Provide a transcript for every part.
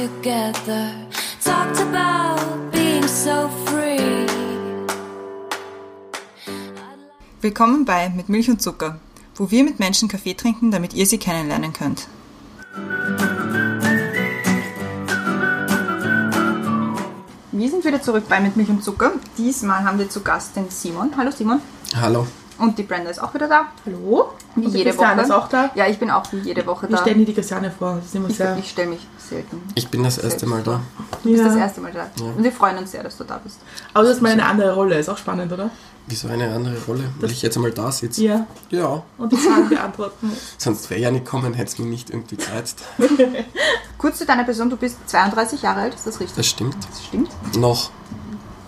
together. Talked about being so free. Willkommen bei Mit Milch und Zucker, wo wir mit Menschen Kaffee trinken, damit ihr sie kennenlernen könnt. Wir sind wieder zurück bei Mit Milch und Zucker. Diesmal haben wir zu Gast den Simon. Hallo Simon. Hallo. Und die Brenda ist auch wieder da. Hallo? Wie Und jede Christiane Woche. ist auch da. Ja, ich bin auch wie jede Woche da. stellen dir die Christiane vor. Das ist immer Ich, sehr. ich stelle mich selten. Ich bin das erste Mal da. Du bist Ja. das erste Mal da. Und wir freuen uns sehr, dass du da bist. Aber du hast mal eine andere Rolle. Ist auch spannend, oder? Wieso eine andere Rolle? Weil ich jetzt einmal da sitze? Ja. Ja. Und die Fragen beantworten. Sonst wäre ja nicht kommen, hätte es mir nicht irgendwie gereizt. Kurz zu deiner Person, du bist 32 Jahre alt, ist das richtig? Das stimmt. Das stimmt. Noch.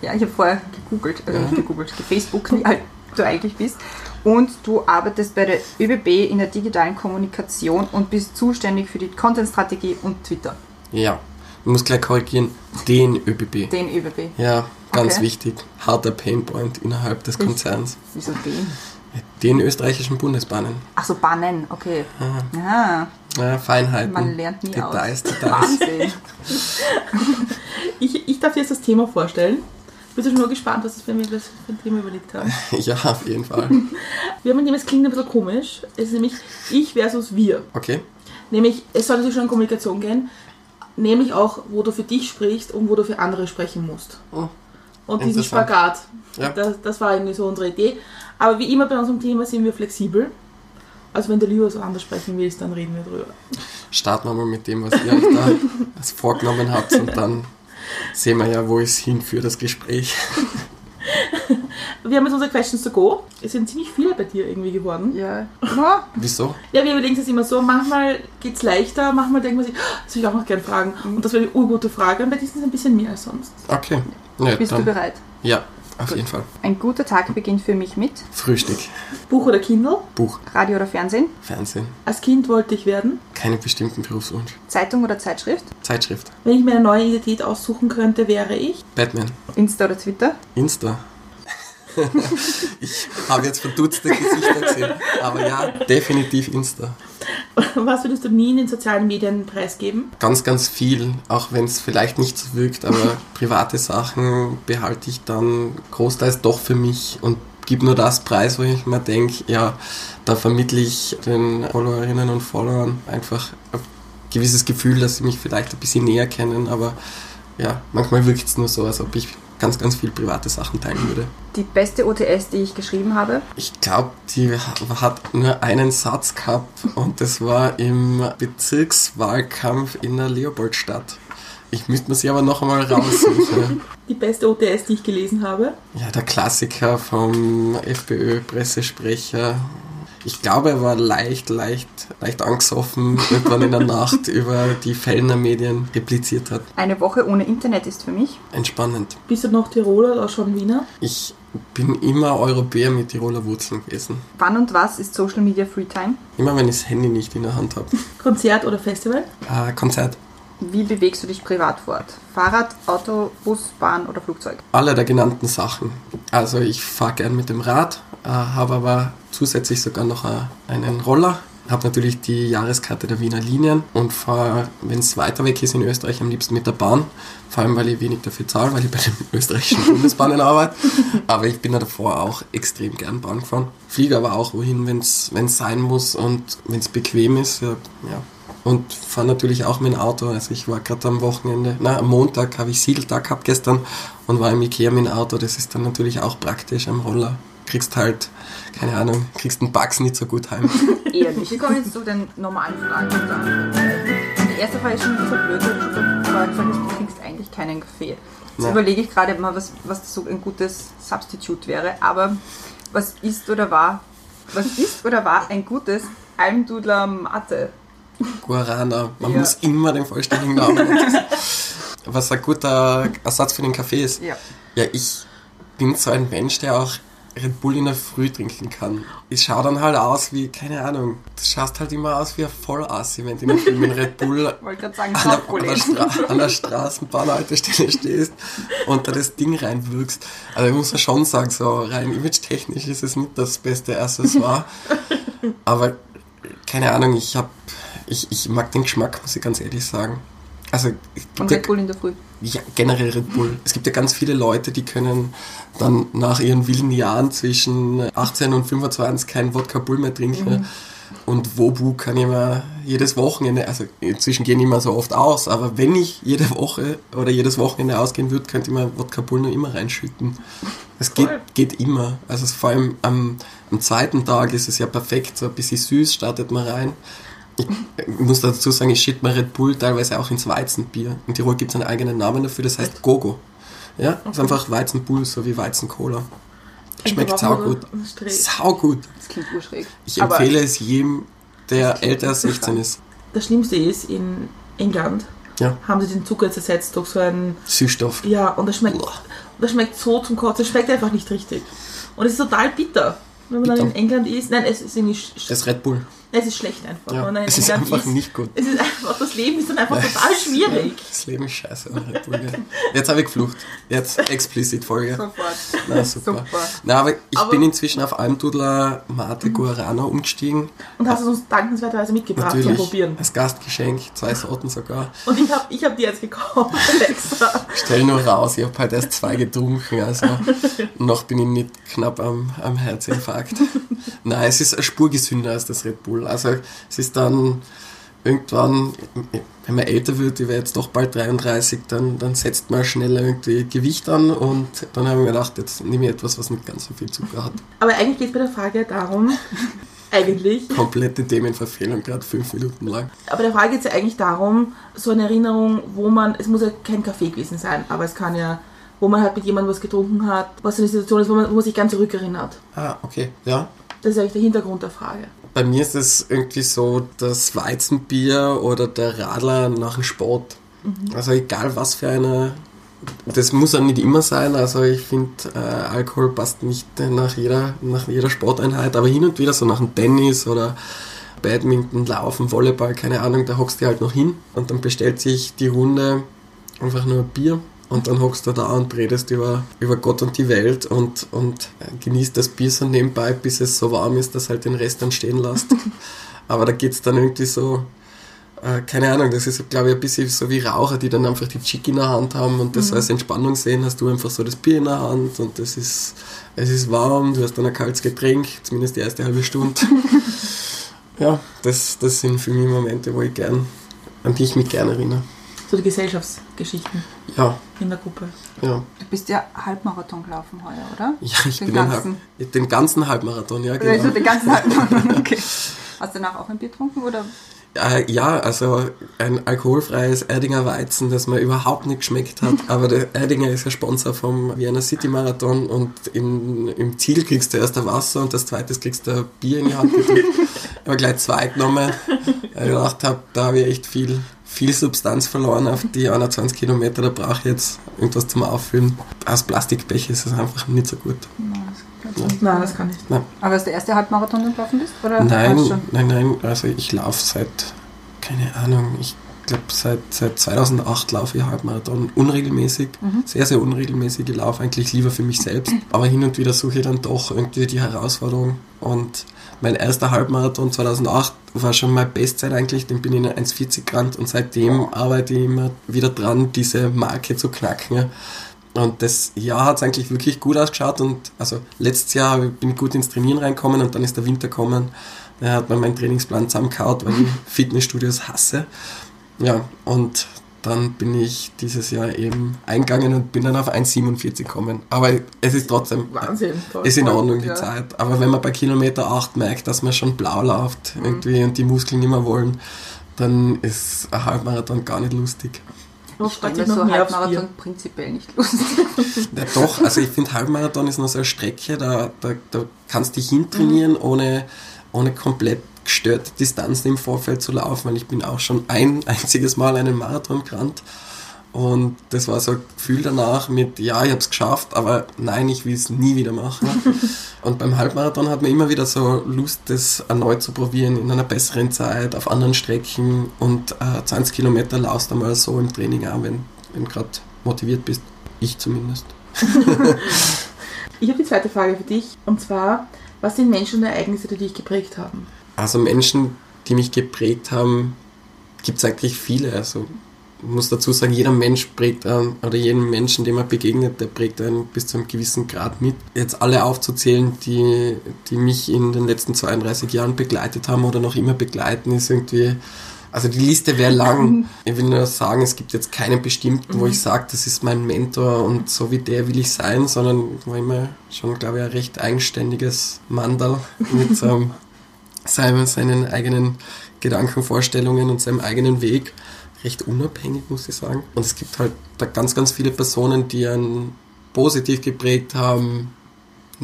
Ja, ich habe vorher gegoogelt, also nicht gegoogelt, gefacebookt, wie alt du eigentlich bist. Und du arbeitest bei der ÖBB in der digitalen Kommunikation und bist zuständig für die Content-Strategie und Twitter. Ja. Ich muss gleich korrigieren. Den ÖBB. Den ÖBB. Ja, ganz Okay. wichtig. Harter Painpoint innerhalb des Konzerns. Wieso den? Den österreichischen Bundesbahnen. Ach so, Bannen, okay. Ah, Ja, Feinheiten. man lernt nie Details, aus. Details. Wahnsinn. Ich, ich darf dir jetzt das Thema vorstellen. Bist du schon mal gespannt, was wir das für ein Thema überlegt haben? Ja, auf jeden Fall. Wir haben ein Thema, es klingt ein bisschen komisch. Es ist nämlich ich versus wir. Okay. Nämlich, es soll natürlich schon um Kommunikation gehen. Nämlich auch, wo du für dich sprichst und wo du für andere sprechen musst. Oh, Und diesen. Spagat. Ja. Das, das war irgendwie so unsere Idee. Aber wie immer bei unserem Thema sind wir flexibel. Also wenn du lieber so anders sprechen willst, dann reden wir drüber. Starten wir mal mit dem, was ihr euch da vorgenommen habt und dann sehen wir ja, wo es hinführt, das Gespräch. Wir haben jetzt unsere Questions to go. Es sind ziemlich viele bei dir irgendwie geworden. Ja. ja. Wieso? Ja, wir überlegen es immer so, manchmal geht es leichter, manchmal denkt man sich, "Ah, das will ich auch noch gerne fragen. Und das wäre eine urgute Frage und bei diesen ist es ein bisschen mehr als sonst. Okay. Ja, Bist du dann, bereit? Ja, auf jeden Fall. Ein guter Tag beginnt für mich mit Frühstück, Buch oder Kindle? Buch, Radio oder Fernsehen, Fernsehen. Als Kind wollte ich werden. Keinen bestimmten Berufswunsch. Zeitung oder Zeitschrift, Zeitschrift. Wenn ich mir eine neue Identität aussuchen könnte, wäre ich. Batman. Insta oder Twitter, Insta. Ich habe jetzt verdutzte Gesichter gesehen. Aber ja, definitiv Insta. Was würdest du nie in den sozialen Medien preisgeben? Ganz, ganz viel, auch wenn es vielleicht nicht so wirkt, aber private Sachen behalte ich dann großteils doch für mich und gebe nur das Preis, wo ich mir denke, ja, da vermittle ich den Followerinnen und Followern einfach ein gewisses Gefühl, dass sie mich vielleicht ein bisschen näher kennen, aber ja, manchmal wirkt es nur so, als ob ich ganz, ganz viel private Sachen teilen würde. die beste OTS, die ich geschrieben habe, Ich glaube, die hat nur einen Satz gehabt und das war im Bezirkswahlkampf in der Leopoldstadt. Ich müsste mir sie aber noch einmal raussuchen. Die beste OTS, die ich gelesen habe. ja, der Klassiker vom FPÖ-Pressesprecher. Ich glaube, er war leicht, leicht, leicht angesoffen, irgendwann in der Nacht über die Fellner Medien repliziert hat. eine Woche ohne Internet ist für mich. Entspannend. Bist du noch Tiroler oder schon Wiener? Ich bin immer Europäer mit Tiroler Wurzeln gewesen. Wann und was ist Social Media Free Time? Immer wenn ich das Handy nicht in der Hand habe. Konzert oder Festival? Äh, Konzert. Wie bewegst du dich privat fort? Fahrrad, Auto, Bus, Bahn oder Flugzeug? Alle der genannten Sachen. Also ich fahre gern mit dem Rad, äh, habe aber zusätzlich sogar noch äh, einen Roller. Habe natürlich die Jahreskarte der Wiener Linien und fahre, wenn es weiter weg ist in Österreich, am liebsten mit der Bahn. Vor allem, weil ich wenig dafür zahle, weil ich bei den österreichischen Bundesbahnen arbeite. Aber ich bin ja davor auch extrem gern Bahn gefahren. Fliege aber auch wohin, wenn es sein muss und wenn es bequem ist. Ja, ja. Und fahre natürlich auch mit dem Auto. Also ich war gerade am Wochenende, na am Montag habe ich Siedeltag gehabt gestern und war im Ikea mit dem Auto. Das ist dann natürlich auch praktisch am Roller. Kriegst halt, keine Ahnung, kriegst den Bugs nicht so gut heim. Eher nicht. Wir kommen jetzt zu den normalen Fragen. Die erste Frage ist schon ein bisschen blöd, weil du schon vorher gesagt hast, du trinkst eigentlich keinen Kaffee. Jetzt Nein. überlege ich gerade mal, was, was so ein gutes Substitut wäre. Aber was ist oder war, was ist oder war ein gutes Almdudler Mate? Guarana, man Ja. muss immer den vollständigen Namen. Was ein guter Ersatz für den Kaffee ist. Ja. Ja, ich bin so ein Mensch, der auch Red Bull in der Früh trinken kann. Ich schaue dann halt aus wie, keine Ahnung, du schaust halt immer aus wie ein Vollassi, wenn du in einem Film Red Bull sagen, an der, an, der. Stra an der Straßenbahnhaltestelle stehst und da das Ding reinwirkst. Also ich muss ja schon sagen, so rein image-technisch ist es nicht das beste Accessoire. Aber keine Ahnung, ich hab, ich, ich mag den Geschmack, muss ich ganz ehrlich sagen. Also Und Red Bull in der Früh. ja, generell Red Bull. Es gibt ja ganz viele Leute, die können dann nach ihren wilden Jahren zwischen 18 und 25 kein Wodka Bull mehr trinken. Und Wobu kann ich mir jedes Wochenende, also inzwischen gehen immer so oft aus, aber wenn ich jede Woche oder jedes Wochenende ausgehen würde, könnte ich mir Wodka Bull nur immer reinschütten. Es geht, geht immer. Also vor allem am, am zweiten Tag ist es ja perfekt, so ein bisschen süß startet man rein. Ich, muss dazu sagen, ich schütte mir Red Bull teilweise auch ins Weizenbier. In Tirol gibt es einen eigenen Namen dafür, das heißt Gogo. Ja, ist einfach Weizenbull, so wie Weizencola. Schmeckt saugut. Saugut. Das klingt urschräg. Ich Aber- empfehle es jedem, der älter als 16 ist. Das Schlimmste ist, in England Ja. haben sie den Zucker ersetzt durch so ein, Süßstoff. ja, und das schmeckt, das schmeckt so zum Kotzen, es schmeckt einfach nicht richtig. Und es ist total bitter, wenn man dann Bitter. in England ist. Nein, es ist sch- Das Red Bull. Es ist schlecht einfach. Ja. Es ist einfach nicht gut. Es ist einfach, das Leben ist dann einfach total schwierig. Das Leben ist scheiße. Jetzt habe ich geflucht. Jetzt explizit Folge. Sofort. Na, super. Super. Na, aber ich Aber- bin inzwischen auf Almdudler Mate Guarana umgestiegen. Und hast es uns dankenswerterweise mitgebracht zum Natürlich. Probieren. Als Gastgeschenk, zwei Sorten sogar. Und ich habe ich hab die jetzt gekauft, extra. Stell nur raus, ich habe heute erst zwei getrunken, also noch bin ich nicht knapp am, am Herzinfarkt. Nein, es ist eine Spur gesünder als das Red Bull. Also es ist dann irgendwann, wenn man älter wird, ich wäre jetzt doch bald 33, dann, dann setzt man schneller irgendwie Gewicht an und dann habe ich mir gedacht, jetzt nehme ich etwas, was nicht ganz so viel Zucker hat. Aber eigentlich geht es bei der Frage darum, eigentlich, Komplette Themenverfehlung, gerade fünf Minuten lang. aber der Frage geht es ja eigentlich darum, so eine Erinnerung, wo man, es muss ja kein Kaffee gewesen sein, aber es kann ja, wo man halt mit jemandem was getrunken hat, was eine Situation ist, wo man, wo man sich ganz zurückerinnert. Ah, okay, ja. Das ist eigentlich der Hintergrund der Frage. Bei mir ist es irgendwie so das Weizenbier oder der Radler nach dem Sport. Also egal was für eine. Das muss ja nicht immer sein. Also ich finde, äh, Alkohol passt nicht nach jeder, nach jeder Sporteinheit, aber hin und wieder so nach dem Tennis oder Badminton, Laufen, Volleyball, keine Ahnung, da hockst du halt noch hin und dann bestellt sich die Runde einfach nur Bier und dann hockst du da und redest über, über Gott und die Welt und, und genießt das Bier so nebenbei, bis es so warm ist, dass halt den Rest dann stehen lässt. Aber da geht's dann irgendwie so, äh, keine Ahnung, das ist glaube ich ein bisschen so wie Raucher, die dann einfach die Chick in der Hand haben und das so als Entspannung sehen, hast du einfach so das Bier in der Hand und das ist, es ist warm, du hast dann ein kaltes Getränk, zumindest die erste halbe Stunde. ja, das, das sind für mich Momente, wo ich gern, an die ich mich gerne erinnere. So die Gesellschaftsgeschichten Ja, in der Gruppe. ja. Du bist ja Halbmarathon gelaufen heuer, oder? Ja, ich Den bin ganzen. Halb, den ganzen Halbmarathon, ja, Also genau. den ganzen Halbmarathon, okay. Hast du danach auch ein Bier getrunken, oder? Ja, also ein alkoholfreies Erdinger Weizen, das mir überhaupt nicht geschmeckt hat. Aber der Erdinger ist ja Sponsor vom Vienna City Marathon und im, im Ziel kriegst du erst ein Wasser und das zweite kriegst du ein Bier in die Hand gedrückt. Aber gleich zwei genommen, weil ich gedacht habe, da habe ich echt viel, viel Substanz verloren auf die 21 Kilometer. Da brauche ich jetzt irgendwas zum Auffüllen. Aus Plastikbecher ist es einfach nicht so gut. Nein, das kann ich. Aber ist der erste Halbmarathon, den du gelaufen bist? Oder Nein, nein, nein, also ich laufe seit, keine Ahnung, ich glaube seit, seit 2008 laufe ich Halbmarathon unregelmäßig, sehr, sehr unregelmäßig. Ich laufe eigentlich lieber für mich selbst, aber hin und wieder suche ich dann doch irgendwie die Herausforderung und mein erster Halbmarathon 2008 war schon meine Bestzeit eigentlich, den bin ich in 1,40 gerannt und seitdem arbeite ich immer wieder dran, diese Marke zu knacken. Und das Jahr hat es eigentlich wirklich gut ausgeschaut und also letztes Jahr bin ich gut ins Trainieren reinkommen und dann ist der Winter gekommen. Da hat man meinen Trainingsplan zusammengehauen, weil ich Fitnessstudios hasse. Ja, und dann bin ich dieses Jahr eben eingegangen und bin dann auf 1,47 gekommen. Aber es ist trotzdem, Wahnsinn. Toll. ist in Ordnung die ja. Zeit. Aber wenn man bei Kilometer 8 merkt, dass man schon blau läuft irgendwie und die Muskeln nicht mehr wollen, dann ist ein Halbmarathon gar nicht lustig. Ich noch so Halbmarathon prinzipiell nicht lustig. Ja, doch, also ich finde Halbmarathon ist noch so eine Strecke, da, da, da kannst du dich hintrainieren, ohne, ohne komplett gestörte Distanzen im Vorfeld zu laufen, weil ich bin auch schon ein einziges Mal einen Marathon gerannt und das war so ein Gefühl danach mit, ja, ich habe es geschafft, aber nein, ich will es nie wieder machen. Und beim Halbmarathon hat man immer wieder so Lust, das erneut zu probieren, in einer besseren Zeit, auf anderen Strecken und äh, 20 Kilometer laufst du mal so im Training an, wenn, wenn du gerade motiviert bist. Ich zumindest. Ich habe die zweite Frage für dich und zwar, was sind Menschen und Ereignisse, die dich geprägt haben? Also Menschen, die mich geprägt haben, gibt es eigentlich viele. Also muss dazu sagen, jeder Mensch prägt einen, oder jeden Menschen, dem er begegnet, der prägt einen bis zu einem gewissen Grad mit. Jetzt alle aufzuzählen, die, die mich in den letzten 32 Jahren begleitet haben oder noch immer begleiten, ist irgendwie, also die Liste wäre lang. Ich will nur sagen, es gibt jetzt keinen bestimmten, wo ich sage, das ist mein Mentor und so wie der will ich sein, sondern ich war immer schon, glaube ich, ein recht eigenständiges Mandal mit ähm, seinem, seinen eigenen Gedanken, Vorstellungen und seinem eigenen Weg. Recht unabhängig, muss ich sagen. Und es gibt halt da ganz, ganz viele Personen, die einen positiv geprägt haben,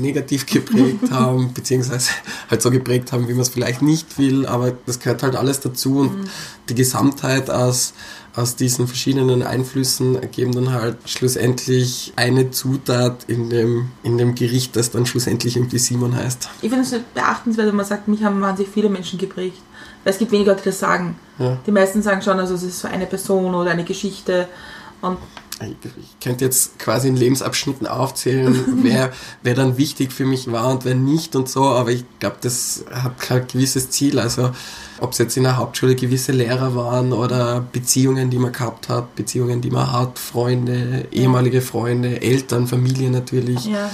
negativ geprägt haben, beziehungsweise halt so geprägt haben, wie man es vielleicht nicht will, aber das gehört halt alles dazu und die Gesamtheit aus, aus diesen verschiedenen Einflüssen ergeben dann halt schlussendlich eine Zutat in dem, in dem Gericht, das dann schlussendlich irgendwie Simon heißt. Ich finde es beachtenswert, wenn man sagt, mich haben wahnsinnig viele Menschen geprägt. Weil es gibt wenige Leute, die das sagen. Ja. Die meisten sagen schon, also es ist so eine Person oder eine Geschichte. Und Ich könnte jetzt quasi in Lebensabschnitten aufzählen, wer, wer dann wichtig für mich war und wer nicht und so, aber ich glaube, das hat kein gewisses Ziel. Also ob es jetzt in der Hauptschule gewisse Lehrer waren oder Beziehungen, die man gehabt hat, Beziehungen, die man hat, Freunde, ehemalige Freunde, Eltern, Familie natürlich. ja.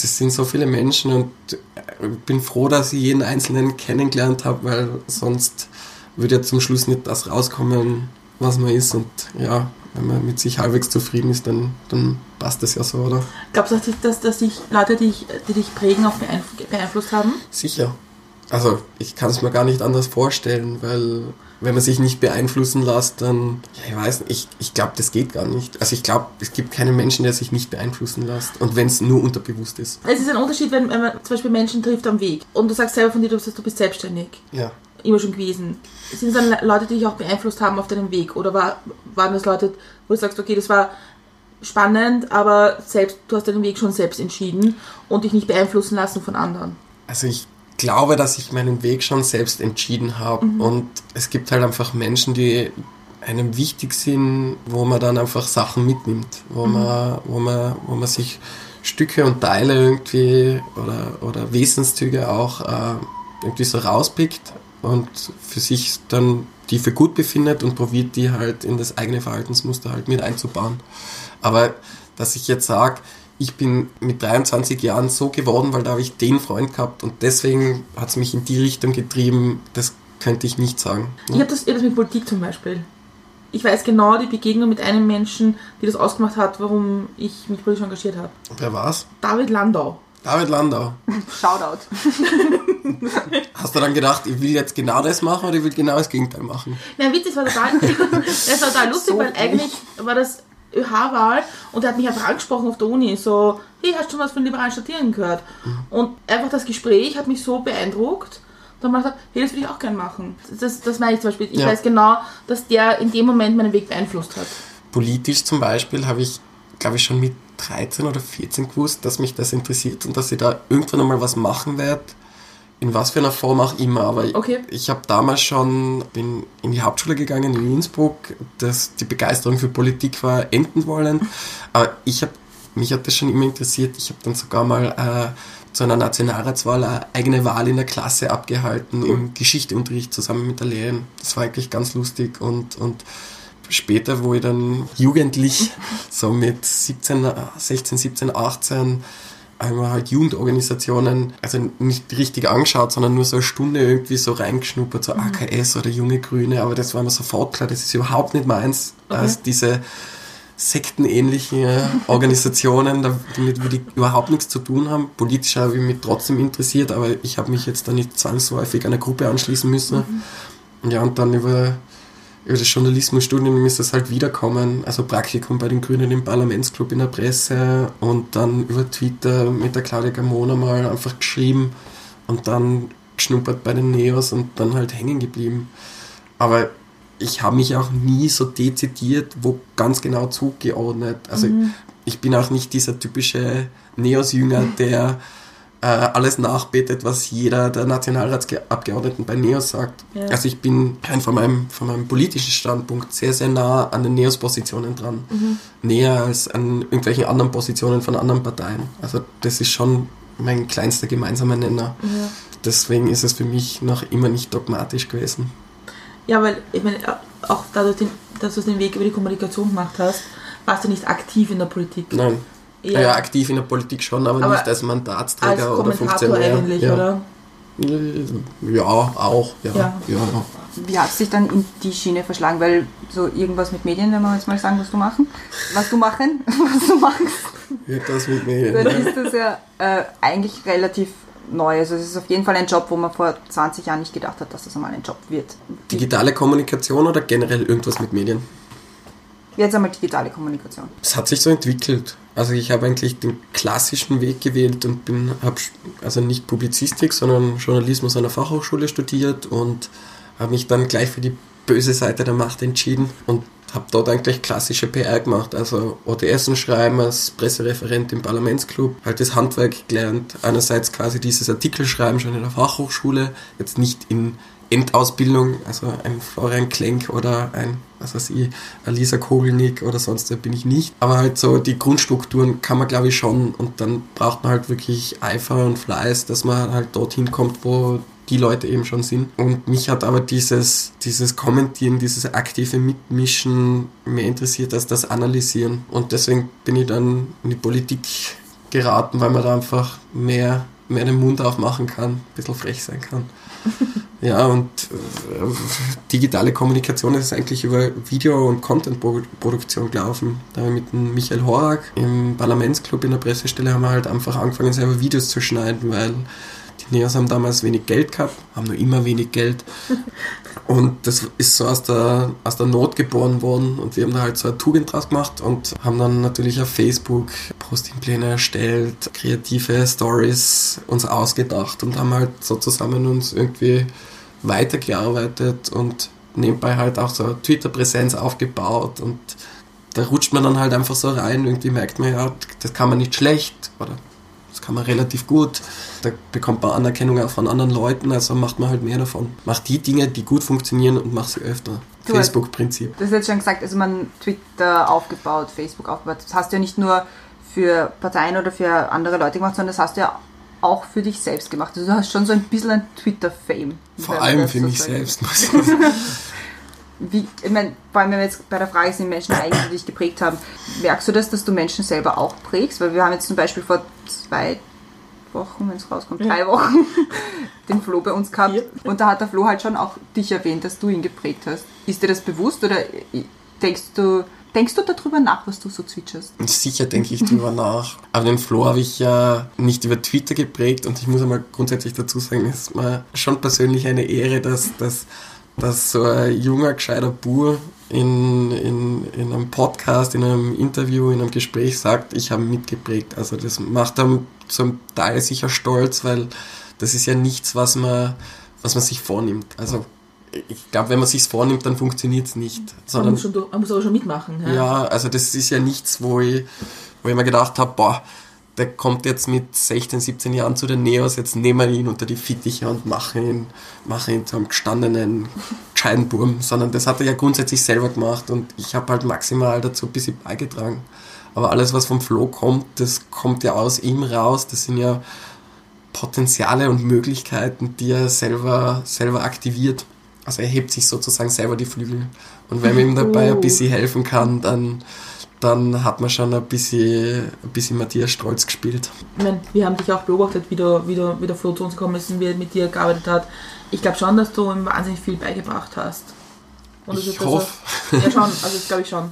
Das sind so viele Menschen und ich bin froh, dass ich jeden Einzelnen kennengelernt habe, weil sonst würde ja zum Schluss nicht das rauskommen, was man ist. Und ja, wenn man mit sich halbwegs zufrieden ist, dann, dann passt das ja so, oder? Glaubst du, dass, dass, dass dich Leute, die dich, die dich prägen, auch beeinf- beeinflusst haben? Sicher. Also ich kann es mir gar nicht anders vorstellen, weil wenn man sich nicht beeinflussen lässt, dann, ja, ich weiß nicht, ich, ich glaube, das geht gar nicht. Also ich glaube, es gibt keinen Menschen, der sich nicht beeinflussen lässt. Und wenn es nur unterbewusst ist. Es ist ein Unterschied, wenn, wenn man zum Beispiel Menschen trifft am Weg und du sagst selber von dir, du, du bist selbstständig. Ja. Immer schon gewesen. Sind es dann Leute, die dich auch beeinflusst haben auf deinem Weg? Oder war, waren das Leute, wo du sagst, okay, das war spannend, aber selbst, du hast deinen Weg schon selbst entschieden und dich nicht beeinflussen lassen von anderen? Also ich glaube, dass ich meinen Weg schon selbst entschieden habe. Und es gibt halt einfach Menschen, die einem wichtig sind, wo man dann einfach Sachen mitnimmt, wo, man, wo, man, wo man sich Stücke und Teile irgendwie oder, oder Wesenszüge auch äh, irgendwie so rauspickt und für sich dann die für gut befindet und probiert die halt in das eigene Verhaltensmuster halt mit einzubauen. Aber dass ich jetzt sage, ich bin mit 23 Jahren so geworden, weil da habe ich den Freund gehabt und deswegen hat es mich in die Richtung getrieben, das könnte ich nicht sagen. Ich habe das, ich hab das mit Politik zum Beispiel. Ich weiß genau die Begegnung mit einem Menschen, die das ausgemacht hat, warum ich mich politisch engagiert habe. Wer war's? David Landau. David Landau. Shoutout. Hast du dann gedacht, ich will jetzt genau das machen oder ich will genau das Gegenteil machen? Nein, Witz, es war total, es war total lustig, So weil eigentlich war das ÖH-Wahl und er hat mich einfach angesprochen auf der Uni, so, hey, hast du schon was von liberalen Statieren gehört? Und einfach das Gespräch hat mich so beeindruckt, da habe ich gesagt, hey, das würde ich auch gerne machen. Das, das meine ich zum Beispiel. Ich Ja. weiß genau, dass der in dem Moment meinen Weg beeinflusst hat. Politisch zum Beispiel habe ich, glaube ich, schon mit 13 oder 14 gewusst, dass mich das interessiert und dass ich da irgendwann einmal was machen werde. In was für einer Form auch immer, aber Okay. ich habe damals schon, bin in die Hauptschule gegangen in Innsbruck, dass die Begeisterung für Politik war enden wollen, aber ich habe, mich hat das schon immer interessiert, ich habe dann sogar mal äh, zu einer Nationalratswahl eine eigene Wahl in der Klasse abgehalten, im Geschichteunterricht zusammen mit der Lehrerin. Das war eigentlich ganz lustig und, und später, wo ich dann jugendlich, so mit 17, 16, 17, 18, einmal halt Jugendorganisationen, also nicht richtig angeschaut, sondern nur so eine Stunde irgendwie so reingeschnuppert, so AKS oder Junge Grüne, aber das war mir sofort klar, das ist überhaupt nicht meins, als diese sektenähnlichen Organisationen, damit will ich überhaupt nichts zu tun haben. Politisch habe ich mich trotzdem interessiert, aber ich habe mich jetzt da nicht zwangsläufig einer Gruppe anschließen müssen. Ja, und dann über, über das Journalismusstudium ist das halt wiederkommen. Also Praktikum bei den Grünen im Parlamentsclub in der Presse und dann über Twitter mit der Claudia Gamona mal einfach geschrieben und dann geschnuppert bei den Neos und dann halt hängen geblieben. Aber ich habe mich auch nie so dezidiert, wo ganz genau zugeordnet. Also ich bin auch nicht dieser typische Neos-Jünger, der äh, alles nachbetet, was jeder der Nationalratsabgeordneten bei Neos sagt. Ja. Also ich bin rein von meinem, von meinem politischen Standpunkt sehr, sehr nah an den Neos-Positionen dran. Näher als an irgendwelchen anderen Positionen von anderen Parteien. Also das ist schon mein kleinster gemeinsamer Nenner. Deswegen ist es für mich noch immer nicht dogmatisch gewesen. Ja, weil ich meine, auch dadurch, dass du den Weg über die Kommunikation gemacht hast, warst du nicht aktiv in der Politik. Nein. Eher Ja, aktiv in der Politik schon, aber, Aber nicht als Mandatsträger als oder Funktionär. eigentlich, ja. oder? Ja, auch. Ja. Ja. Ja. Wie hat es dich dann in die Schiene verschlagen? Weil so irgendwas mit Medien, wenn wir jetzt mal sagen, was du machen, was du machen, was du machst, das mit mir. dann ist das ja äh, eigentlich relativ neu. Also es ist auf jeden Fall ein Job, wo man vor 20 Jahren nicht gedacht hat, dass das einmal ein Job wird. Digitale Kommunikation oder generell irgendwas mit Medien? Jetzt einmal digitale Kommunikation. Es hat sich so entwickelt. Also ich habe eigentlich den klassischen Weg gewählt und bin, habe also nicht Publizistik, sondern Journalismus an der Fachhochschule studiert und habe mich dann gleich für die böse Seite der Macht entschieden und habe dort eigentlich klassische PR gemacht, also ODSen schreiben als Pressereferent im Parlamentsclub, halt das Handwerk gelernt. Einerseits quasi dieses Artikelschreiben schon in der Fachhochschule, jetzt nicht in Endausbildung, also ein Florian Klenk oder ein, was weiß ich, Lisa Kogelnick oder sonst wer bin ich nicht. Aber halt so die Grundstrukturen kann man glaube ich schon und dann braucht man halt wirklich Eifer und Fleiß, dass man halt dorthin kommt, wo die Leute eben schon sind. Und mich hat aber dieses, dieses Kommentieren, dieses aktive Mitmischen mehr interessiert als das Analysieren. Und deswegen bin ich dann in die Politik geraten, weil man da einfach mehr, mehr den Mund aufmachen kann, ein bisschen frech sein kann. Ja, und äh, digitale Kommunikation ist eigentlich über Video- und Content-Produktion gelaufen. Da haben wir mit dem Michael Horak im Parlamentsclub in der Pressestelle haben wir halt einfach angefangen, selber Videos zu schneiden, weil die Neos haben damals wenig Geld gehabt, haben nur immer wenig Geld. Und das ist so aus der, aus der Not geboren worden. Und wir haben da halt so eine Tugend draus gemacht und haben dann natürlich auf Facebook Postingpläne erstellt, kreative Stories uns ausgedacht und haben halt so zusammen uns irgendwie weitergearbeitet und nebenbei halt auch so Twitter-Präsenz aufgebaut. Und da rutscht man dann halt einfach so rein, irgendwie merkt man ja, das kann man nicht schlecht oder das kann man relativ gut. Da bekommt man Anerkennung auch von anderen Leuten, also macht man halt mehr davon. Macht die Dinge, die gut funktionieren und macht sie öfter. Facebook-Prinzip. Du hast jetzt schon gesagt, also man Twitter aufgebaut, Facebook aufgebaut. Das hast du ja nicht nur für Parteien oder für andere Leute gemacht, sondern das hast du ja auch für dich selbst gemacht. Also du hast schon so ein bisschen ein Twitter-Fame. Vor allem das für so mich sagt. selbst. Wie, ich meine, vor allem wenn wir jetzt bei der Frage sind, Menschen eigentlich, die dich geprägt haben, merkst du das, dass du Menschen selber auch prägst? Weil wir haben jetzt zum Beispiel vor zwei Wochen, wenn es rauskommt, drei Wochen, den Flo bei uns gehabt. Vier. Und da hat der Flo halt schon auch dich erwähnt, dass du ihn geprägt hast. Ist dir das bewusst oder denkst du, denkst du darüber nach, was du so zwitscherst? Sicher denke ich drüber nach. Aber den Flo habe ich ja nicht über Twitter geprägt und ich muss einmal grundsätzlich dazu sagen, es ist mir schon persönlich eine Ehre, dass, dass, dass so ein junger, gescheiter Bur in, in, in einem Podcast, in einem Interview, in einem Gespräch sagt, ich habe mitgeprägt. Also das macht dann zum Teil sicher stolz, weil das ist ja nichts, was man, was man sich vornimmt. Also ich glaube, wenn man sich vornimmt, dann funktioniert es nicht. Man Sondern muss, schon, man muss aber schon mitmachen. Ja. ja, also das ist ja nichts, wo ich, wo ich mir gedacht habe, boah, der kommt jetzt mit 16, 17 Jahren zu den Neos, jetzt nehmen wir ihn unter die Fittiche und machen ihn, machen ihn zu einem gestandenen Scheidenburm, sondern das hat er ja grundsätzlich selber gemacht und ich habe halt maximal dazu ein bisschen beigetragen. Aber alles, was vom Flo kommt, das kommt ja aus ihm raus, das sind ja Potenziale und Möglichkeiten, die er selber, selber aktiviert. Also er hebt sich sozusagen selber die Flügel. Und wenn man ihm dabei ein bisschen helfen kann, dann, dann hat man schon ein bisschen, ein bisschen Matthias Strolz gespielt. Ich meine, wir haben dich auch beobachtet, wie der, wie wie Flo zu uns gekommen ist und wie er mit dir gearbeitet hat. Ich glaube schon, dass du ihm wahnsinnig viel beigebracht hast. Und das Ich hoffe. was- Ja, schon, also das glaube ich schon.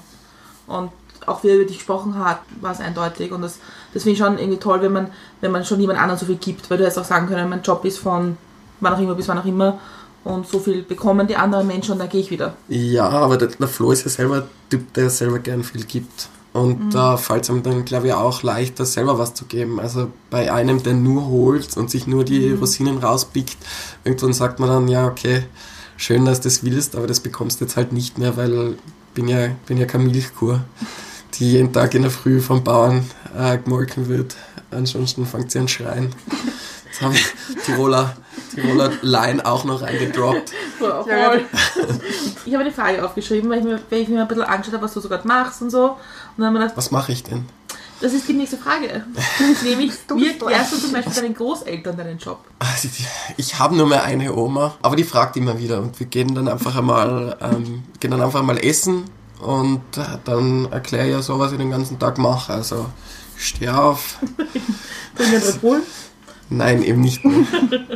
Und auch wie er über dich gesprochen hat, war es eindeutig. Und das, das finde ich schon irgendwie toll, wenn man, wenn man schon jemand anderen so viel gibt. Weil du hättest auch sagen können, mein Job ist von wann auch immer bis wann auch immer. Und so viel bekommen die anderen Menschen und dann gehe ich wieder. Ja, aber der, der Flo ist ja selber ein Typ, der selber gern viel gibt. Und da fällt es ihm dann, glaube ich, auch leichter, selber was zu geben. Also bei einem, der nur holt und sich nur die Rosinen rauspickt, irgendwann sagt man dann, ja, okay, schön, dass du das willst, aber das bekommst du jetzt halt nicht mehr, weil bin ja, bin ja keine Milchkur, die jeden Tag in der Früh vom Bauern äh, gemolken wird. Ansonsten fängt sie an schreien. Jetzt habe ich Tiroler, Tiroler Line auch noch reingedroppt. Ja, voll. Ich habe eine Frage aufgeschrieben, weil ich mir, weil ich mir ein bisschen angeschaut habe, was du so gerade machst und so. Und dann haben wir gedacht, Was mache ich denn? Das ist die nächste Frage. Nämlich, wie erklärst du zum Beispiel deinen Großeltern deinen Job? Also, Ich habe nur mehr eine Oma, aber die fragt immer wieder und wir gehen dann einfach einmal, ähm, gehen dann einfach mal essen und äh, dann erkläre ich ja so, was ich den ganzen Tag mache. Also ich stehe auf. Trinken Red Bull? Nein, eben nicht.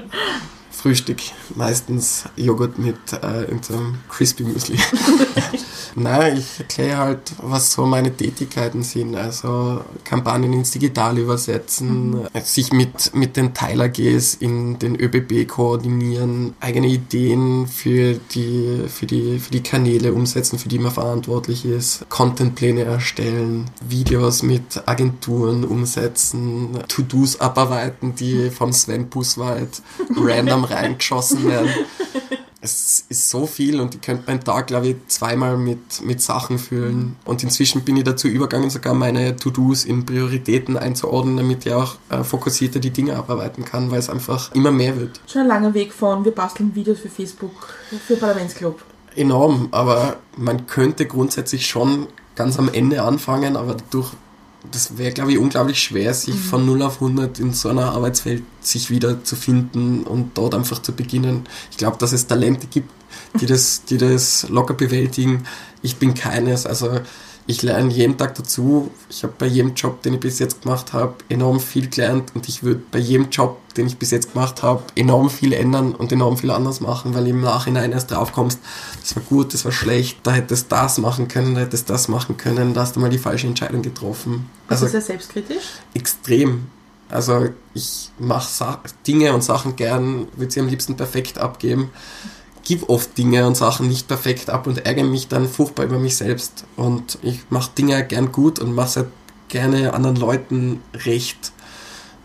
Frühstück, meistens Joghurt mit äh, irgendeinem Crispy Müsli. Nein, ich erkläre halt, was so meine Tätigkeiten sind. Also Kampagnen ins Digital übersetzen, sich mit, mit den Teil-AGs in den ÖBB koordinieren, eigene Ideen für die, für, die, für die Kanäle umsetzen, für die man verantwortlich ist, Contentpläne erstellen, Videos mit Agenturen umsetzen, To-Dos abarbeiten, die vom Sven Buswald random reingeschossen werden es ist so viel und ich könnte meinen Tag, glaube ich, zweimal mit, mit Sachen füllen. Und inzwischen bin ich dazu übergegangen, sogar meine To-Dos in Prioritäten einzuordnen, damit ich auch äh, fokussierter die Dinge abarbeiten kann, weil es einfach immer mehr wird. Schon ein langer Weg von, wir basteln Videos für Facebook, für Parlamentsclub. Enorm, aber man könnte grundsätzlich schon ganz am Ende anfangen, aber dadurch das wäre, glaube ich, unglaublich schwer, sich mhm. von 0 auf 100 in so einer Arbeitswelt sich wieder zu finden und dort einfach zu beginnen. Ich glaube, dass es Talente gibt, die das, die das locker bewältigen. Ich bin keines. Also ich lerne jeden Tag dazu. Ich habe bei jedem Job, den ich bis jetzt gemacht habe, enorm viel gelernt und ich würde bei jedem Job, den ich bis jetzt gemacht habe, enorm viel ändern und enorm viel anders machen, weil im Nachhinein erst drauf kommst, das war gut, das war schlecht, da hättest du das machen können, da hättest du das machen können, da hast du mal die falsche Entscheidung getroffen. Also, ist das selbstkritisch? Extrem. Also ich mache Dinge und Sachen gern, würde sie am liebsten perfekt abgeben gebe oft Dinge und Sachen nicht perfekt ab und ärgere mich dann furchtbar über mich selbst. Und ich mache Dinge gern gut und mache halt gerne anderen Leuten recht.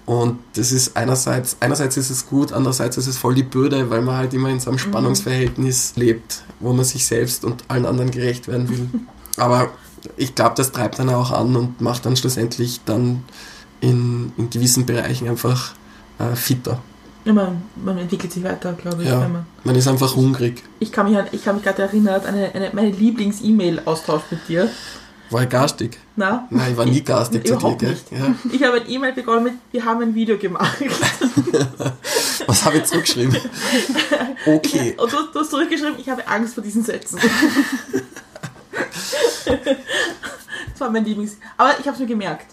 Und das ist einerseits, einerseits ist es gut, andererseits ist es voll die Bürde, weil man halt immer in so einem mhm. Spannungsverhältnis lebt, wo man sich selbst und allen anderen gerecht werden will. Aber ich glaube, das treibt dann auch an und macht dann schlussendlich dann in, in gewissen Bereichen einfach äh, fitter. Ja, man, man entwickelt sich weiter, glaube ich. Ja, man, man, ist einfach hungrig. Ich kann mich, an, ich kann mich gerade erinnern, eine, eine, meine Lieblings-E-Mail-Austausch mit dir. War ich garstig? Nein. Nein, ich war nie garstig zu dir, gell? Ja. Ich habe ein E-Mail bekommen mit, wir haben ein Video gemacht. Was habe ich zurückgeschrieben? Okay. Und du, du hast zurückgeschrieben, ich habe Angst vor diesen Sätzen. das war mein Lieblings... Aber ich habe es mir gemerkt.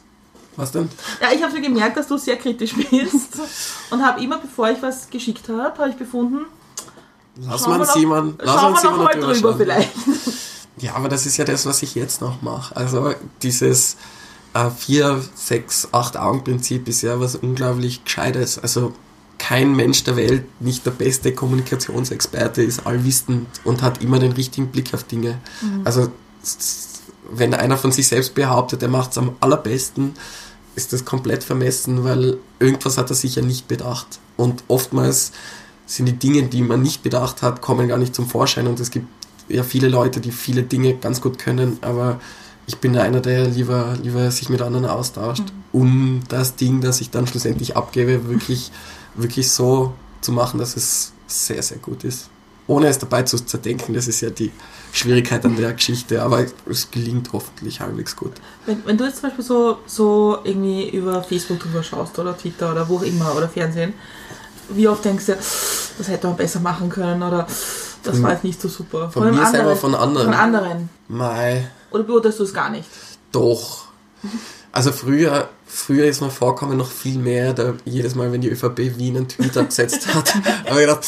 Was denn? Ja, ich habe mir gemerkt, dass du sehr kritisch bist und habe immer, bevor ich was geschickt habe, habe ich befunden, lass man jemand, lass wir noch mal drüber schauen. vielleicht. Ja, aber das ist ja das, was ich jetzt noch mache. Also dieses äh, 4, 6, 8 Augen-Prinzip ist ja was unglaublich Gescheites. Also kein Mensch der Welt, nicht der beste Kommunikationsexperte, ist allwissend und hat immer den richtigen Blick auf Dinge. Mhm. Also wenn einer von sich selbst behauptet, er macht es am allerbesten, ist das komplett vermessen, weil irgendwas hat er sicher nicht bedacht. Und oftmals sind die Dinge, die man nicht bedacht hat, kommen gar nicht zum Vorschein. Und es gibt ja viele Leute, die viele Dinge ganz gut können, aber ich bin einer, der lieber, lieber sich mit anderen austauscht, mhm. um das Ding, das ich dann schlussendlich abgebe, wirklich, wirklich so zu machen, dass es sehr, sehr gut ist. Ohne es dabei zu zerdenken, das ist ja die, Schwierigkeit an der Geschichte, aber es gelingt hoffentlich halbwegs gut. Wenn, wenn du jetzt zum Beispiel so, so irgendwie über Facebook drüber schaust oder Twitter oder wo auch immer oder Fernsehen, wie oft denkst du, das hätte man besser machen können oder das war jetzt nicht so super? Von, von mir anderen, selber, von anderen? Von anderen. Mei. Oder beurteilst du es gar nicht? Doch. Also früher, früher ist mir vorkommen noch viel mehr, da jedes Mal, wenn die ÖVP Wien einen Tweet abgesetzt hat, habe ich gedacht,